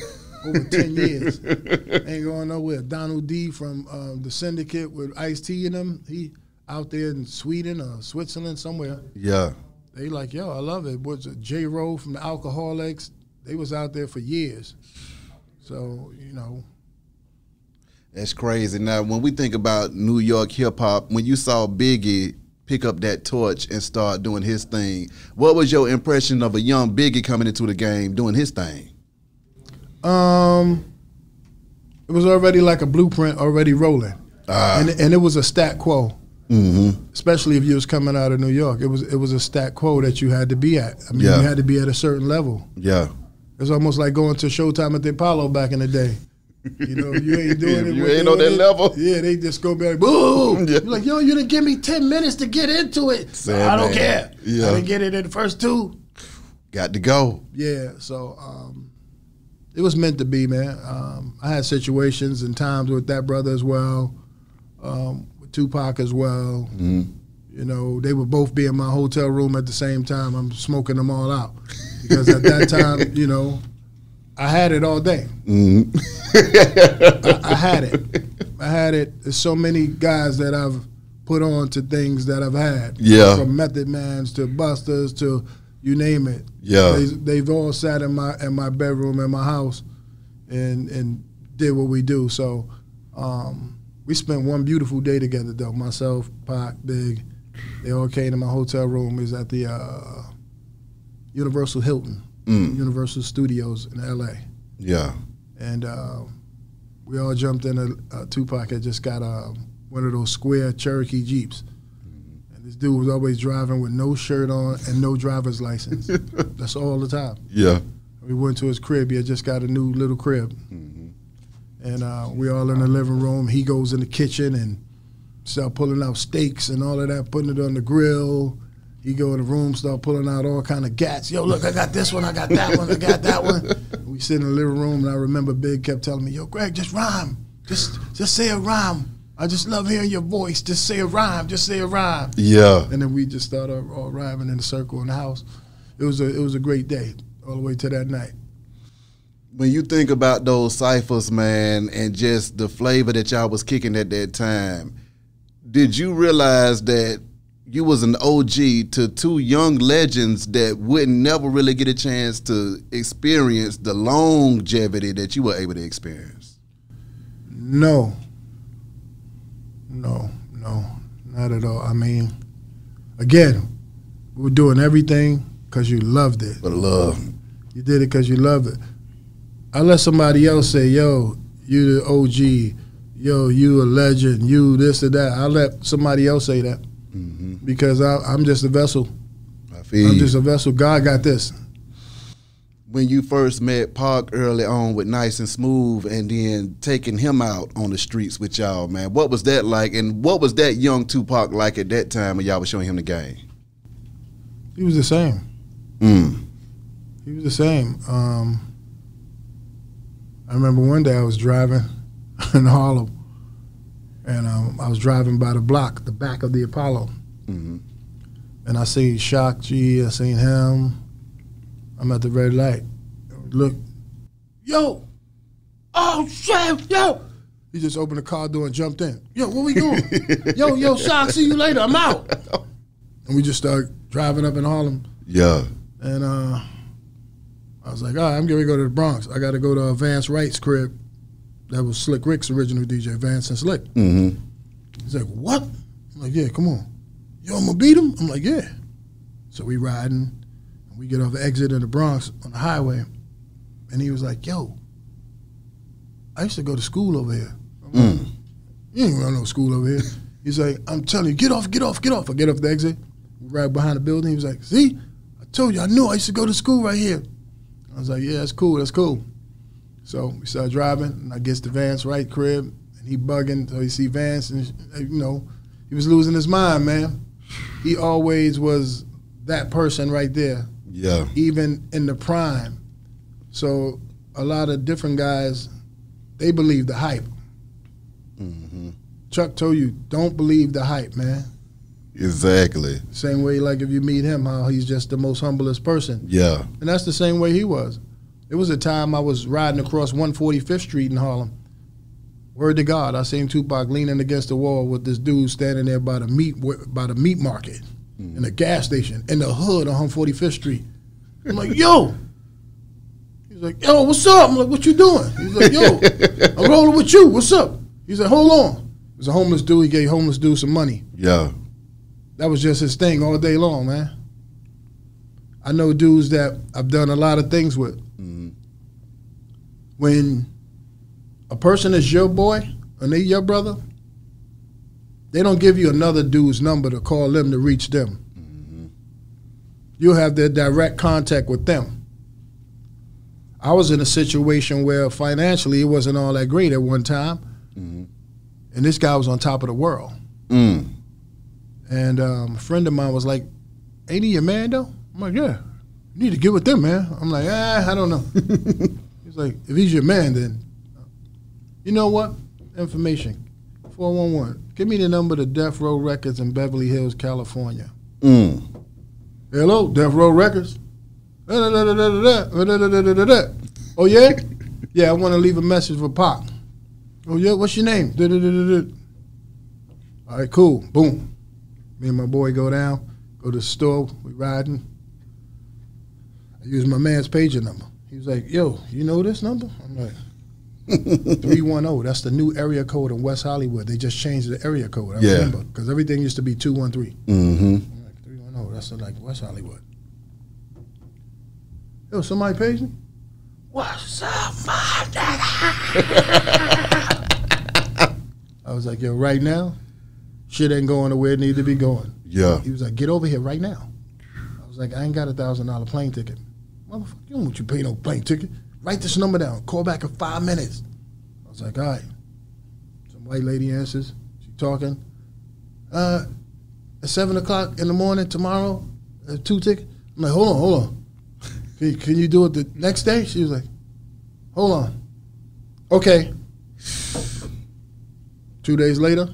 over 10 years. Ain't going nowhere. Donald D from um, the Syndicate with Ice T in them, he out there in Sweden or Switzerland somewhere. Yeah. they like, yo, I love it. What's? J-Ro from the Alkaholiks? They was out there for years. So you know, That's crazy. Now, when we think about New York hip hop, when you saw Biggie pick up that torch and start doing his thing, what was your impression of a young Biggie coming into the game doing his thing? um, it was already like a blueprint already rolling, Ah. and and it was a stat quo. Mm-hmm. Especially if you was coming out of New York, it was it was a stat quo that you had to be at. I mean, Yeah. you had to be at a certain level. Yeah. It's almost like going to Showtime at the Apollo back in the day. You know, you ain't doing it. you ain't on that it- level. Yeah, they just go back, boo! Yeah. You're like, yo, you didn't give me 10 minutes to get into it. Sad I don't man. care. Yeah. I didn't get it in the first two. Got to go. Yeah, so um, it was meant to be, man. Um, I had situations and times with that brother as well, um, with Tupac as well. Mhm. You know, they would both be in my hotel room at the same time. I'm smoking them all out because at that time, you know, I had it all day. Mm-hmm. I, I had it. I had it. There's so many guys that I've put on to things that I've had. Yeah. From Method Mans to Busters to you name it. Yeah. They, they've all sat in my in my bedroom in my house, and and did what we do. So, um, we spent one beautiful day together though. Myself, Pac, Big, they all came to my hotel room. Was at the uh, Universal Hilton, Mm. Universal Studios in L.A Yeah. and uh, we all jumped in a, a Tupac had just got uh, one of those square Cherokee Jeeps. And this dude was always driving with no shirt on and no driver's license. That's all the time. Yeah. We went to his crib. He had just got a new little crib. And uh, we all in the living room. He goes in the kitchen and start pulling out steaks and all of that, putting it on the grill. He go in the room, start pulling out all kind of gats. Yo, look, I got this one, I got that one, I got that one. We sit in the living room, and I remember Big kept telling me, "Yo, Greg, just rhyme, just just say a rhyme. I just love hearing your voice. Just say a rhyme, just say a rhyme." Yeah. And then we just started all rhyming in a circle in the house. It was a it was a great day all the way to that night. When you think about those ciphers, man, and just the flavor that y'all was kicking at that time, did you realize that you was an OG to two young legends that would never really get a chance to experience the longevity that you were able to experience? No. No, no, not at all. I mean, again, we were doing everything because you loved it. But love. You did it because you loved it. I let somebody else say, yo, you the OG, yo, you a legend, you this or that. I let somebody else say that hmm because I, I'm just a vessel. I feel I'm just a vessel. God got this. when you first met Pac early on with Nice and Smooth and then taking him out on the streets with y'all, man, what was that like? And what was that young Tupac like at that time when y'all was showing him the game? He was the same. Mm. He was the same. Um, I remember one day I was driving in Harlem, and um, I was driving by the block, the back of the Apollo, hmm and I seen Shock G, I seen him. I'm at the red light. Look, yo, oh shit, yo. He just opened the car door and jumped in. Yo, where we going? yo, yo, Shock, see you later. I'm out. And we just started driving up in Harlem. Yeah. And uh, I was like, all right, I'm going to go to the Bronx. I got to go to Vance Wright's crib. That was Slick Rick's original DJ, Vance and Slick. hmm He's like, what? I'm like, yeah, come on. Yo, I'm to beat him? I'm like, yeah. So we riding, and we get off the exit in the Bronx on the highway. And he was like, yo, I used to go to school over here. Like, Mm. you ain't run no school over here. He's like, I'm telling you, get off, get off, get off. I get off the exit, right behind the building. He was like, see, I told you, I knew I used to go to school right here. I was like, yeah, that's cool, that's cool. So we started driving, and I gets to Vance Wright crib, and he bugging. So he see Vance, and you know, he was losing his mind, man. He always was that person right there Yeah. even in the prime. So a lot of different guys, they believe the hype. hmm Chuck told you, don't believe the hype, man. Exactly. Same way, like if you meet him, how he's just the most humblest person, Yeah. and that's the same way he was. It was a time I was riding across 145th Street in Harlem. Word to God, I seen Tupac leaning against the wall with this dude standing there by the meat by the meat market. Mm. in a gas station in the hood on 145th Street. I'm like, yo. He's like, yo, what's up? I'm like, what you doing? He's like, yo, I'm rolling with you. What's up? He's like, hold on. There's a homeless dude. He gave homeless dude some money. Yeah. That was just his thing all day long, man. I know dudes that I've done a lot of things with. When a person is your boy and they your brother, they don't give you another dude's number to call them to reach them. You'll have their direct contact with them. I was in a situation where financially it wasn't all that great at one time, and this guy was on top of the world. Mm. And um, a friend of mine was like, "Ain't he your man though?" I'm like, "Yeah, you need to get with them, man." I'm like, "Ah, I don't know." he's like, "If he's your man, then you know what? Information, four one one. Give me the number to Death Row Records in Beverly Hills, California. Mm. Hello, Death Row Records. Oh yeah, yeah. I want to leave a message for Pop. Oh yeah, what's your name? All right, cool. Boom. Me and my boy go down, go to the store. We riding. I was my man's pager number. He was like, "Yo, you know this number?" I'm like, 310. That's the new area code in West Hollywood. They just changed the area code. I Yeah. remember because everything used to be 213. Mm-hmm. I'm like, 310. That's like West Hollywood. Yo, somebody pays me? What's up, my nigga? I was like, yo, right now, shit ain't going to where it need to be going. Yeah. He was like, get over here right now. I was like, I ain't got a thousand dollar plane ticket. Motherfucker, you don't want you pay no plane ticket. Write this number down. Call back in five minutes. I was like, all right. Some white lady answers. She talking. Uh, at seven o'clock in the morning tomorrow, uh, two tickets. I'm like, hold on, hold on. Can you, can you do it the next day? She was like, hold on. Okay. Two days later,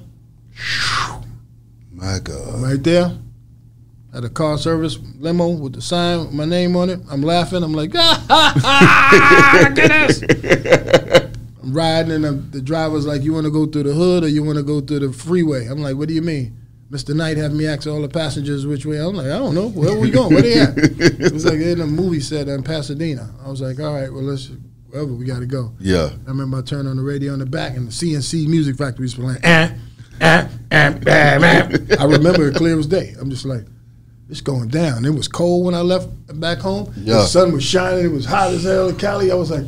My God. right there, at a car service limo with the sign with my name on it. I'm laughing. I'm like, ah, ha, ha, look at this. I'm riding, and the, the driver's like, you want to go through the hood or you want to go through the freeway? I'm like, what do you mean? Mr. Knight had me ask all the passengers which way. I'm like, I don't know. Where we going? Where they at? it was like in a movie set in Pasadena. I was like, all right, well, let's, wherever we got to go. Yeah. I remember I turned on the radio in the back and the C+C Music Factory was playing. Eh, eh, eh, eh, eh. I remember it clear as day. I'm just like, it's going down. It was cold when I left back home. Yeah. The sun was shining. It was hot as hell in Cali. I was like,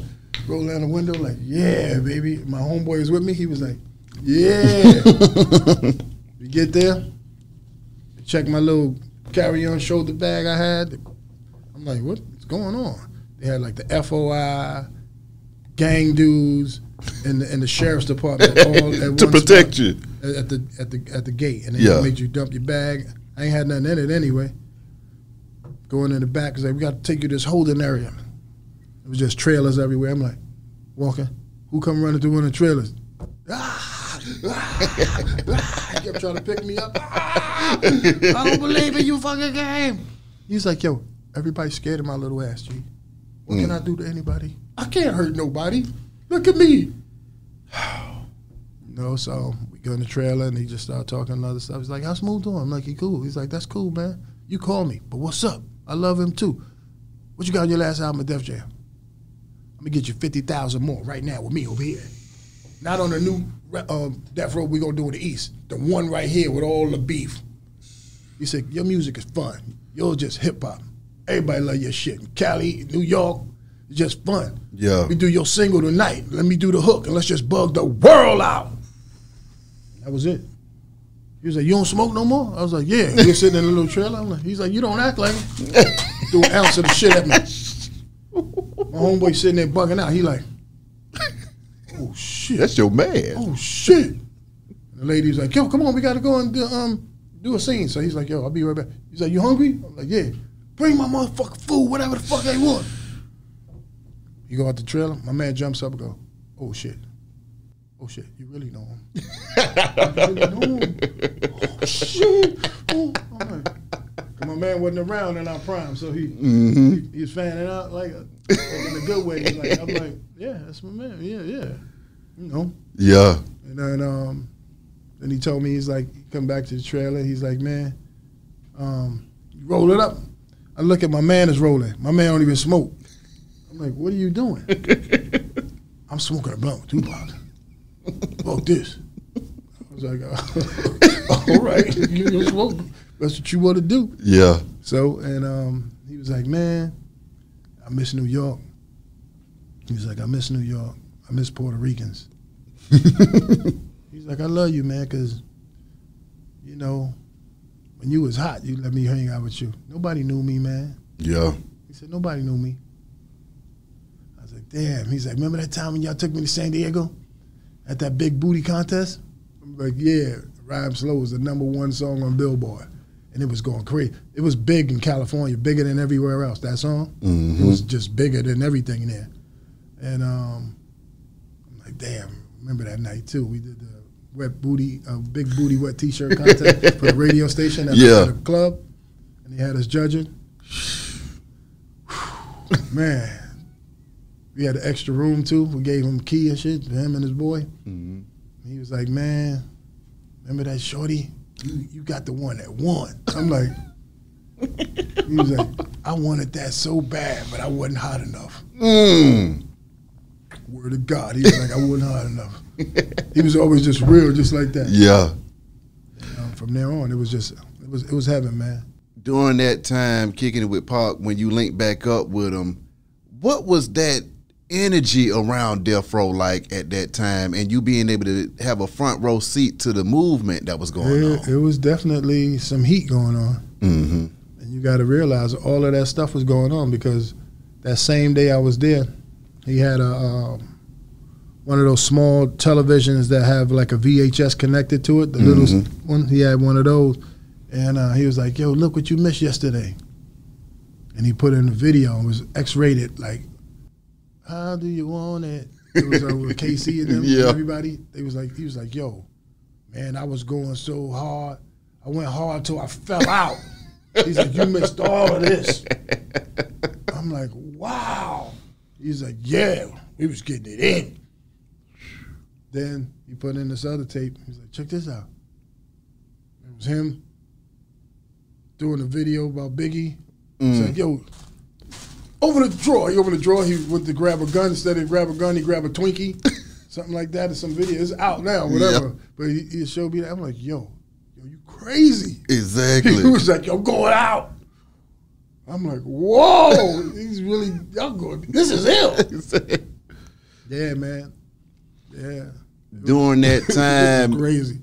roll down the window, like, yeah, baby. My homeboy was with me. He was like, yeah. we get there, check my little carry-on shoulder bag I had. I'm like, what's going on? They had like the FOI, gang dudes, and the, and the sheriff's department all to protect spot you. at at the at the at the gate, and they Yeah. made you dump your bag. I ain't had nothing in it anyway. Going in the back, like, we got to take you to this holding area. It was just trailers everywhere. I'm like, walking. Who come running through one of the trailers? Ah, ah, ah. He kept trying to pick me up. Ah, I don't believe in you fucking game. He's like, yo, everybody's scared of my little ass, G. What can I do to anybody? I can't hurt nobody. Look at me. No, so we go in the trailer and he just started talking and other stuff. He's like, "How smooth doing?" I'm like, "He cool." He's like, "That's cool, man. You call me, but what's up? I love him too. What you got on your last album, at Def Jam? I'm gonna get you fifty thousand more right now with me over here. Not on the new um, Death Row we gonna do in the East. The one right here with all the beef." He said, "Your music is fun. You're just hip hop. Everybody love your shit. In Cali, New York, it's just fun. Yeah. We do your single tonight. Let me do the hook and let's just bug the world out." That was it. He was like, "You don't smoke no more?" I was like, "Yeah." We were sitting in a little trailer. I'm like, he's like, "You don't act like it." Threw an ounce of the shit at me. My homeboy sitting there bugging out. He like, "Oh shit! That's your man. Oh shit!" The lady's like, "Yo, come on, we got to go and do, um do a scene." So he's like, "Yo, I'll be right back." He's like, "You hungry?" I'm like, "Yeah." Bring my motherfucking food, whatever the fuck they want. You go out the trailer. My man jumps up and go, "Oh shit." Oh shit, you really know him. you really know him. Oh shit. Oh, I'm like, 'cause my man wasn't around in our prime, so he he, he was fanning out like, a, like in a good way. He's like, I'm like, yeah, that's my man. Yeah, yeah. You know. Yeah. And then um, then he told me he's like, come back to the trailer, he's like, man, um, roll it up. I look at my man is rolling. My man don't even smoke. I'm like, what are you doing? I'm smoking a blunt with Tupac. Smoke this. I was like, uh, all right, you don't smoke. That's what you want to do. Yeah. So, and um, he was like, man, I miss New York. He was like, I miss New York. I miss Puerto Ricans. He's like, I love you, man, because, you know, when you was hot, you let me hang out with you. Nobody knew me, man. Yeah. He said, nobody knew me. I was like, damn. He's like, remember that time when y'all took me to San Diego at that big booty contest? I'm like, yeah, Rhyme Slow was the number one song on Billboard. And it was going crazy. It was big in California, bigger than everywhere else, that song. It was just bigger than everything there. And um, I'm like, damn, remember that night too. We did the wet booty, uh, big booty wet t-shirt contest for the radio station at, Yeah. the, the club. And they had us judging. Man, we had an extra room too. We gave him a key and shit, to him and his boy. He was like, man, remember that shorty? You, you got the one that won. I'm like, he was like, I wanted that so bad, but I wasn't hot enough. Mm. Word of God. He was like, I wasn't hot enough. He was always just real, just like that. Yeah. Um, from there on, it was just, it was, it was heaven, man. During that time kicking it with Pac, when you linked back up with him, what was that energy around Death Row like at that time and you being able to have a front row seat to the movement that was going It, on? it was definitely some heat going on. Mm-hmm. And you got to realize all of that stuff was going on because that same day I was there, he had a um, one of those small televisions that have like a VHS connected to it. The little one, he had one of those, and uh, he was like, "Yo, look what you missed yesterday." And he put in a video. It was X-rated. Like, how do you want it? It was uh, with K-Ci and them, Yeah. everybody. They was like, he was like, "Yo, man, I was going so hard. I went hard till I fell out." He's like, "You missed all of this." I'm like, "Wow." He's like, "Yeah, we was getting it in." Then he put in this other tape. He's like, "Check this out." It was him doing a video about Biggie. He's like, "Yo, open the drawer." He opened the drawer. He went to grab a gun. Instead of grab a gun, he grabbed a Twinkie, something like that, or some video. It's out now, whatever. Yeah. But he, he showed me that. I'm like, "Yo, yo, you crazy?" Exactly. He was like, "Yo, I'm going out." I'm like, "Whoa, he's really y'all going. This is him." Yeah, man. Yeah, During that time, crazy.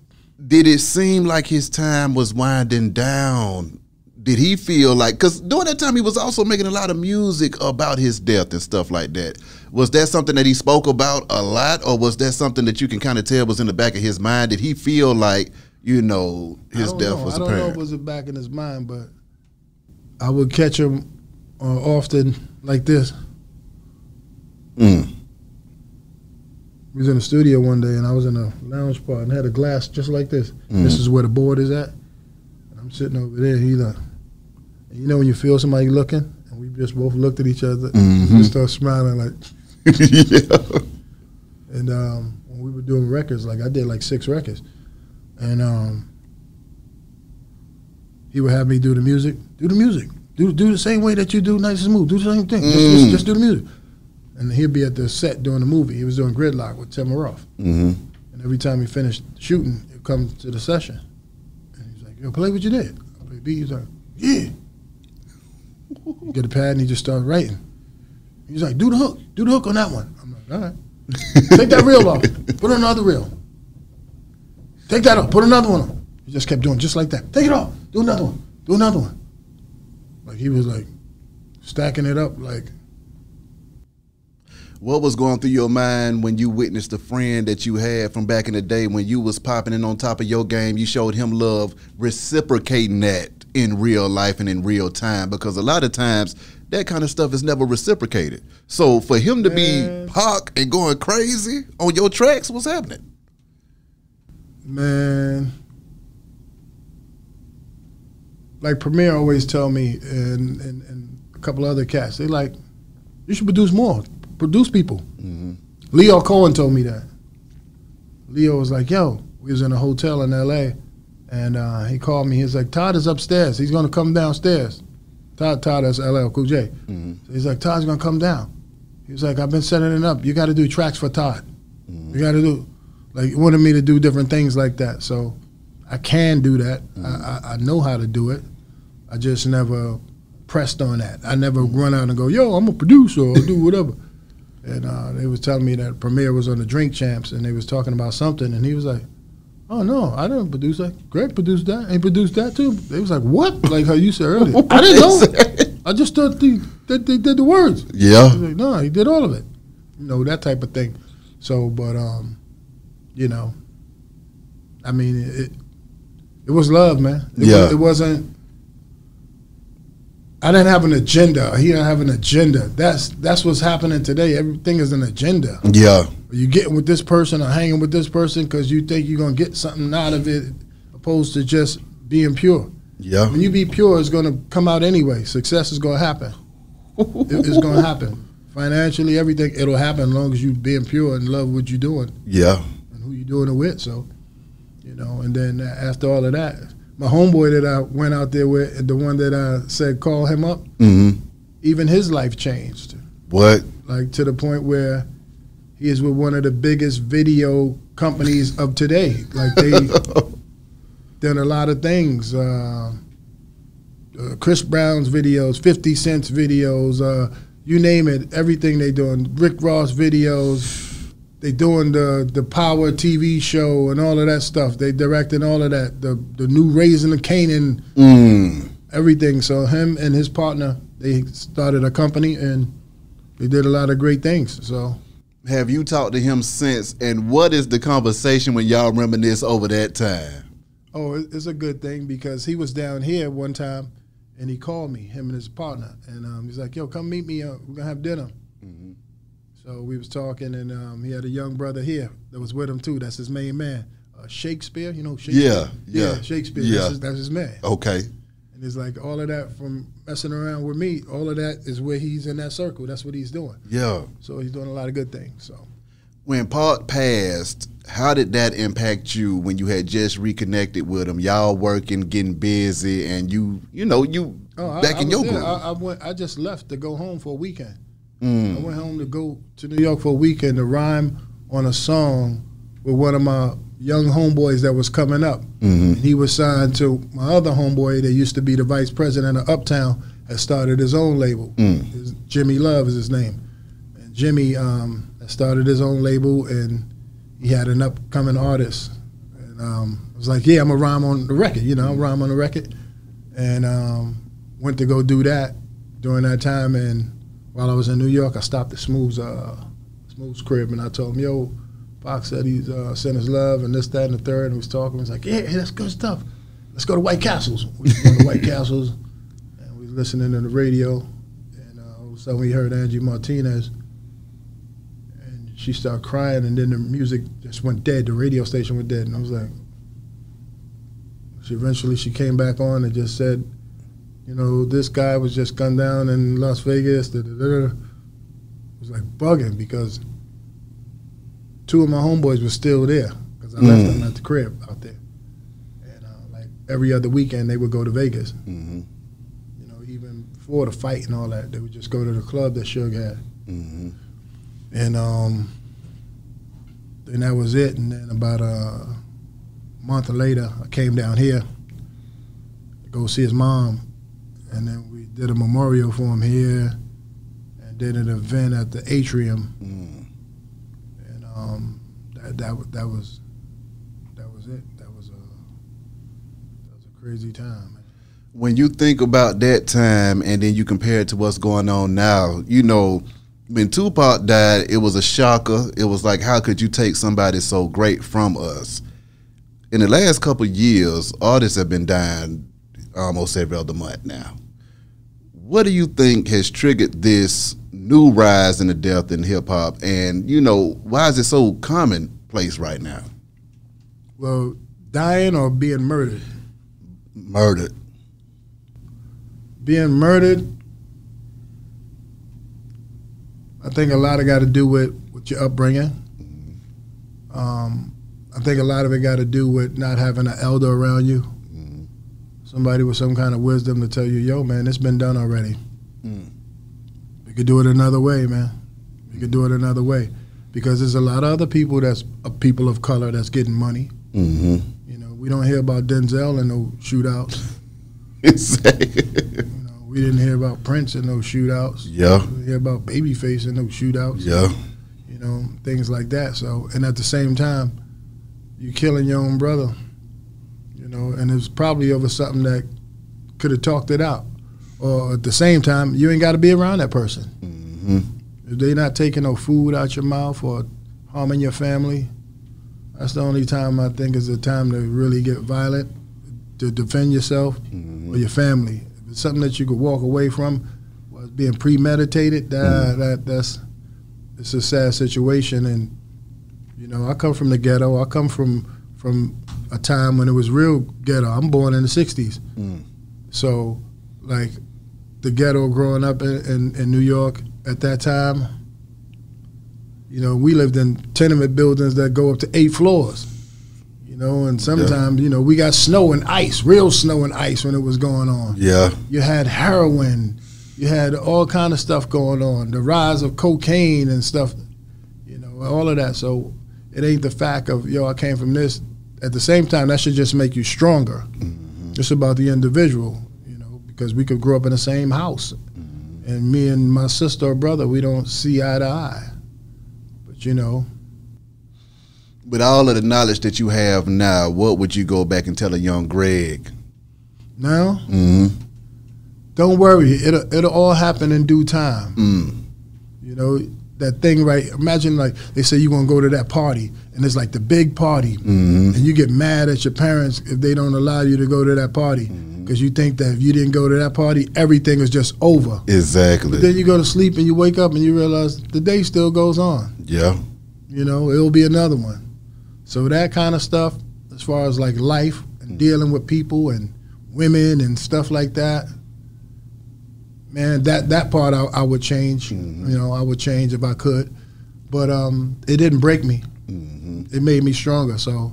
did it seem like his time was winding down? Did he feel like because during that time he was also making a lot of music about his death and stuff like that? Was that something that he spoke about a lot, or was that something that you can kind of tell was in the back of his mind? Did he feel like you know his death know. was I don't know if it was back in his mind, but I would catch him uh, often like this. Mm. We was in the studio one day, and I was in a lounge part and had a glass just like this. This is where the board is at. And I'm sitting over there. He like, and you know when you feel somebody looking, and we just both looked at each other and Mhm. just started smiling like. yeah. And um, when we were doing records, like I did like six records, and um, he would have me do the music. Do the music. Do do the same way that you do Nice and Smooth. Do the same thing. Just, just, Mm. just do the music. And he'd be at the set doing the movie. He was doing Gridlock'd with Tim Roth. hmm And every time he finished shooting, it comes to the session. And he's like, yo, play what you did. I play beat. He's like, yeah. Get a pad and he just started writing. He's like, do the hook. Do the hook on that one. I'm like, all right. Take that reel off. Put another reel. Take that off. Put another one on. He just kept doing just like that. Take it off. Do another one. Do another one. Like he was like stacking it up like What was going through your mind when you witnessed a friend that you had from back in the day when you was popping in on top of your game? You showed him love, reciprocating that in real life and in real time because a lot of times that kind of stuff is never reciprocated. So for him to Man. be Pac and going crazy on your tracks, what's happening? Man, like Premier always tell me, and, and, and a couple other cats, they like, you should produce more, produce people. Mm-hmm. Lyor Cohen told me that. Lyor was like, yo, we was in a hotel in L.A. and uh, he called me. He's like, "Todd is upstairs. He's going to come downstairs." Todd, Todd, that's LL Cool J. Mm-hmm. So he's like, "Todd's going to come down." He was like, "I've been setting it up. You got to do tracks for Todd. Mm-hmm. You got to do." Like, he wanted me to do different things like that. So I can do that. Mm-hmm. I, I, I know how to do it. I just never pressed on that. I never run out and go, "Yo, I'm a producer. I'll do whatever." and uh, they was telling me that Premier was on the Drink Champs, and they was talking about something, and he was like, "Oh no, I didn't produce that. Greg produced that. He produced that too." They was like, "What?" Like how you said earlier. I didn't know. I just thought they, that they did the words. Yeah. like, no, he did all of it. You know that type of thing. So, but um, you know, I mean, it it was love, man. It Yeah. Was, it wasn't. I didn't have an agenda. He didn't have an agenda. That's that's what's happening today. Everything is an agenda. Yeah. You getting with this person or hanging with this person because you think you're gonna get something out of it, opposed to just being pure. Yeah. When you be pure, it's gonna come out anyway. Success is gonna happen. It- it's gonna happen. Financially, everything it'll happen as long as you being pure and love what you're doing Yeah. and who you're doing it with. So, you know, and then after all of that, my homeboy that I went out there with, the one that I said call him up, Mm-hmm. even his life changed, What? like to the point where he is with one of the biggest video companies of today. Like they done a lot of things. Uh, uh, Chris Brown's videos, Fifty Cent's videos, uh, you name it, everything they doing. Rick Ross videos. They doing the the Power TV show and all of that stuff. They directing all of that. The the new Raising the Kanan, Mm. everything. So him and his partner, they started a company and they did a lot of great things. So Have you talked to him since? And what is the conversation when y'all reminisce over that time? Oh, it's a good thing because he was down here one time, and he called me, him and his partner, and um, he's like, "Yo, come meet me. Uh, we're gonna have dinner." So we was talking, and um, he had a young brother here that was with him too. That's his main man, uh, Shakespeare. You know Shakespeare? Yeah, yeah, Shakespeare. yeah. That's, his, that's his man. Okay. And it's like all of that from messing around with me. All of that is where he's in that circle. That's what he's doing. Yeah. So he's doing a lot of good things. So. When Pac passed, how did that impact you when you had just reconnected with him? Y'all working, getting busy, and you, you know, you Oh, back I in was your group. I, I went. I just left to go home for a weekend. Mm. I went home to go to New York for a weekend to rhyme on a song with one of my young homeboys that was coming up. Mhm. And he was signed to my other homeboy that used to be the vice president of Uptown. Had started his own label. Mm. Jimmy Love is his name. And Jimmy um, started his own label, and he had an upcoming artist. And um, I was like, "Yeah, I'm gonna rhyme on the record. You know, I'll rhyme on the record." And um, went to go do that during that time. And while I was in New York, I stopped at Smooth's uh, Smooth's crib, and I told him, "Yo, Fox said he's uh, sent his love and this, that, and the third. And we was talking. He was like, "Yeah, that's good stuff. Let's go to White Castles." We going to White Castles, and we was listening to the radio. And uh, all of a sudden, we heard Angie Martinez, and she started crying. And then the music just went dead. The radio station went dead, and I was like, she eventually she came back on and just said, you know, this guy was just gunned down in Las Vegas. Da, da, da. It was like bugging because two of my homeboys were still there because I left Mm. them at the crib out there. And uh, like every other weekend, they would go to Vegas. hmm You know, even before the fight and all that, they would just go to the club that Suge had. hmm And um, then that was it. And then about a month later, I came down here to go see his mom. And then we did a memorial for him here and did an event at the atrium. Mm. Um, that, that, that was that was it. That was a, that was a crazy time. When you think about that time and then you compare it to what's going on now, you know, when Tupac died, it was a shocker. It was like, how could you take somebody so great from us? In the last couple years, artists have been dying almost every other month now. What do you think has triggered this new rise in the death in hip hop? And, you know, why is it so commonplace right now? Well, dying or being murdered? Murdered. being murdered, I think a lot of got to do with, with your upbringing. Um, I think a lot of it got to do with not having an elder around you, somebody with some kind of wisdom to tell you, "Yo, man, it's been done already. Mm. We could do it another way, man. We could do it another way." Because there's a lot of other people that's uh, people of color that's getting money. Mm-hmm. You know, we don't hear about Denzel and no shootouts. You know, we didn't hear about Prince and no shootouts. yeah. We didn't hear about Babyface and no shootouts. Yeah. You know, things like that. So, and at the same time, you're killing your own brother. You know, and it's probably over something that could have talked it out. Or at the same time, you ain't got to be around that person. Mm-hmm. If they not taking no food out your mouth or harming your family, that's the only time I think is the time to really get violent, to defend yourself or your family. If it's something that you could walk away from, was being premeditated. That that that's it's a sad situation. And you know, I come from the ghetto. I come from from a time when it was real ghetto. I'm born in the '60s, Mm. so like the ghetto growing up in, in, in New York at that time. You know, we lived in tenement buildings that go up to eight floors. You know, and sometimes you know we got snow and ice, real snow and ice when it was going on. Yeah. You had heroin, you had all kind of stuff going on. The rise of cocaine and stuff. You know, all of that. So it ain't the fact of yo, I came from this. At the same time, that should just make you stronger. Mm-hmm. It's about the individual, because we could grow up in the same house, and me and my sister or brother, we don't see eye to eye. But you know, With all of the knowledge that you have now, what would you go back and tell a young Greg? now Mm-hmm. don't worry, it'll it'll all happen in due time. Mm. You know that thing, right? Imagine like they say you're gonna go to that party, and it's like the big party, Mm-hmm. and you get mad at your parents if they don't allow you to go to that party because you think that if you didn't go to that party, everything is just over. Exactly. Then you go to sleep and you wake up and you realize the day still goes on. yeah. You know, it'll be another one. So that kind of stuff, as far as like life and dealing with people and women and stuff like that, man, that that part I, I would change. You know, I would change if I could, but um, it didn't break me. Mm-hmm. It made me stronger. So,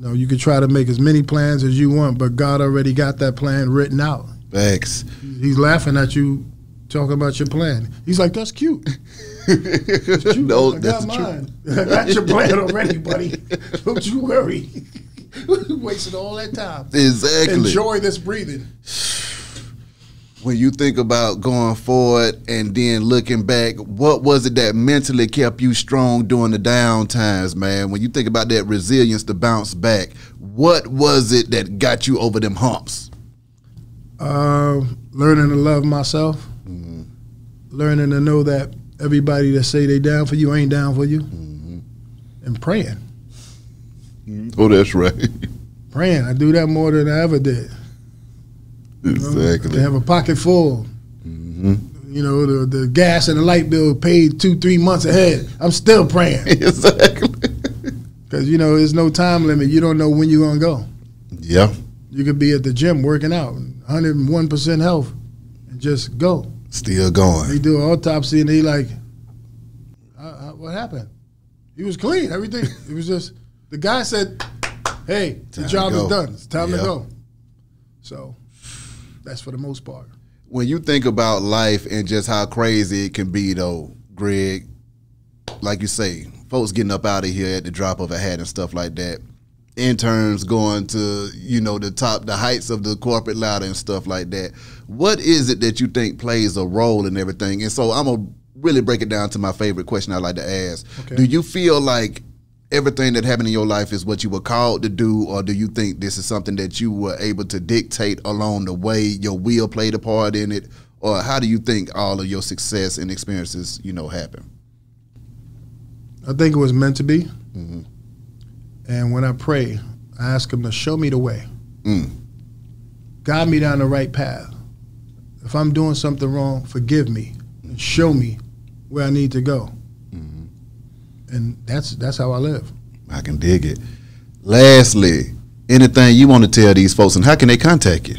you know, you could try to make as many plans as you want, but God already got that plan written out. Thanks. He's laughing at you talking about your plan. He's like, "That's cute." You, no, I that's got mine. I got your plan already, buddy. Don't you worry. wasted all that time. Exactly. Enjoy this breathing. When you think about going forward and then looking back, what was it that mentally kept you strong during the down times, man? When you think about that resilience to bounce back, what was it that got you over them humps? Uh, learning to love myself. Learning to know that everybody that say they down for you ain't down for you. And praying. Oh, that's right. Praying. I do that more than I ever did. Exactly. They have a pocket full. hmm You know, the, the gas and the light bill paid two, three months ahead. I'm still praying. exactly. Because, you know, there's no time limit. You don't know when you're going to go. Yeah. You could be at the gym working out, 101% health, and just go. Still going. They do an autopsy and they like, uh, uh, what happened? He was clean, everything. it was just, the guy said, hey, the Time to job is done. It's time Yeah. to go. So that's for the most part. When you think about life and just how crazy it can be, though, Greg, like you say, folks getting up out of here at the drop of a hat and stuff like that. Interns going to, you know, the top, the heights of the corporate ladder and stuff like that. What is it that you think plays a role in everything? And so I'm gonna really break it down to my favorite question I like to ask. Okay. Do you feel like everything that happened in your life is what you were called to do, or do you think this is something that you were able to dictate along the way? Your will played a part in it, or how do you think all of your success and experiences, you know, happen? I think it was meant to be. Mm-hmm. And when I pray, I ask him to show me the way. Mm. Guide me down the right path. If I'm doing something wrong, forgive me and show me where I need to go. And that's that's how I live. I can dig it. Lastly, anything you want to tell these folks, and how can they contact you?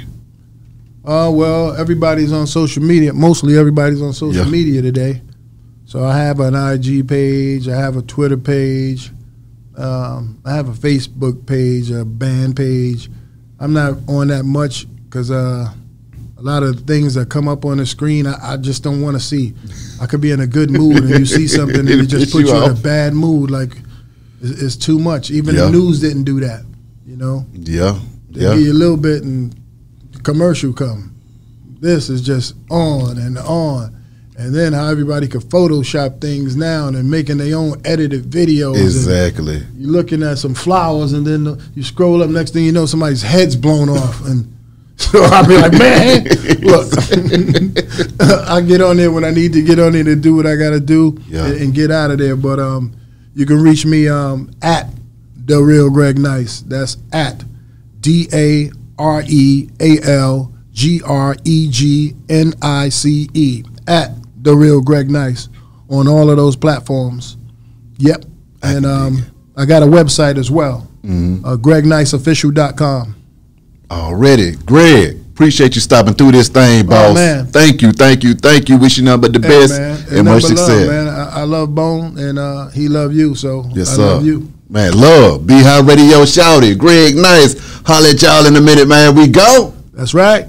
Uh, well, everybody's on social media. Mostly everybody's on social Yeah. media today. So I have an IG page. I have a Twitter page. Um, I have a Facebook page, a band page. I'm not on that much because uh, a lot of things that come up on the screen, I, I just don't want to see. I could be in a good mood and you see something and it just puts you you in a bad mood. Like it's, it's too much. Even Yeah. the news didn't do that. You know, Yeah. they Yeah. give you a little bit and commercial come. This is just on and on. And then how everybody could Photoshop things now and making their own edited videos. Exactly. You're looking at some flowers and then you scroll up. Next thing you know, somebody's head's blown off. And so I'll be like, man, look, I get on there when I need to get on there to do what I got to do Yeah. and, and get out of there. But um, you can reach me um, at the real Greg Nice. That's at D A R E A L G R E G N I C E at the real Greg Nice on all of those platforms. Yep, and um. I got a website as well. Mhm. Uh, GregNiceOfficial.com. Already. Greg, appreciate you stopping through this thing, boss. Oh, man. Thank you, thank you, thank you. Wish you nothing but the Hey, best man, and much success. Love, man. I, I love Bone, and uh, he love you, so Yes, I sir. love you. Man, love. Behind Radio Shouted. Greg Nice. Holla at y'all in a minute, man. We go. That's right.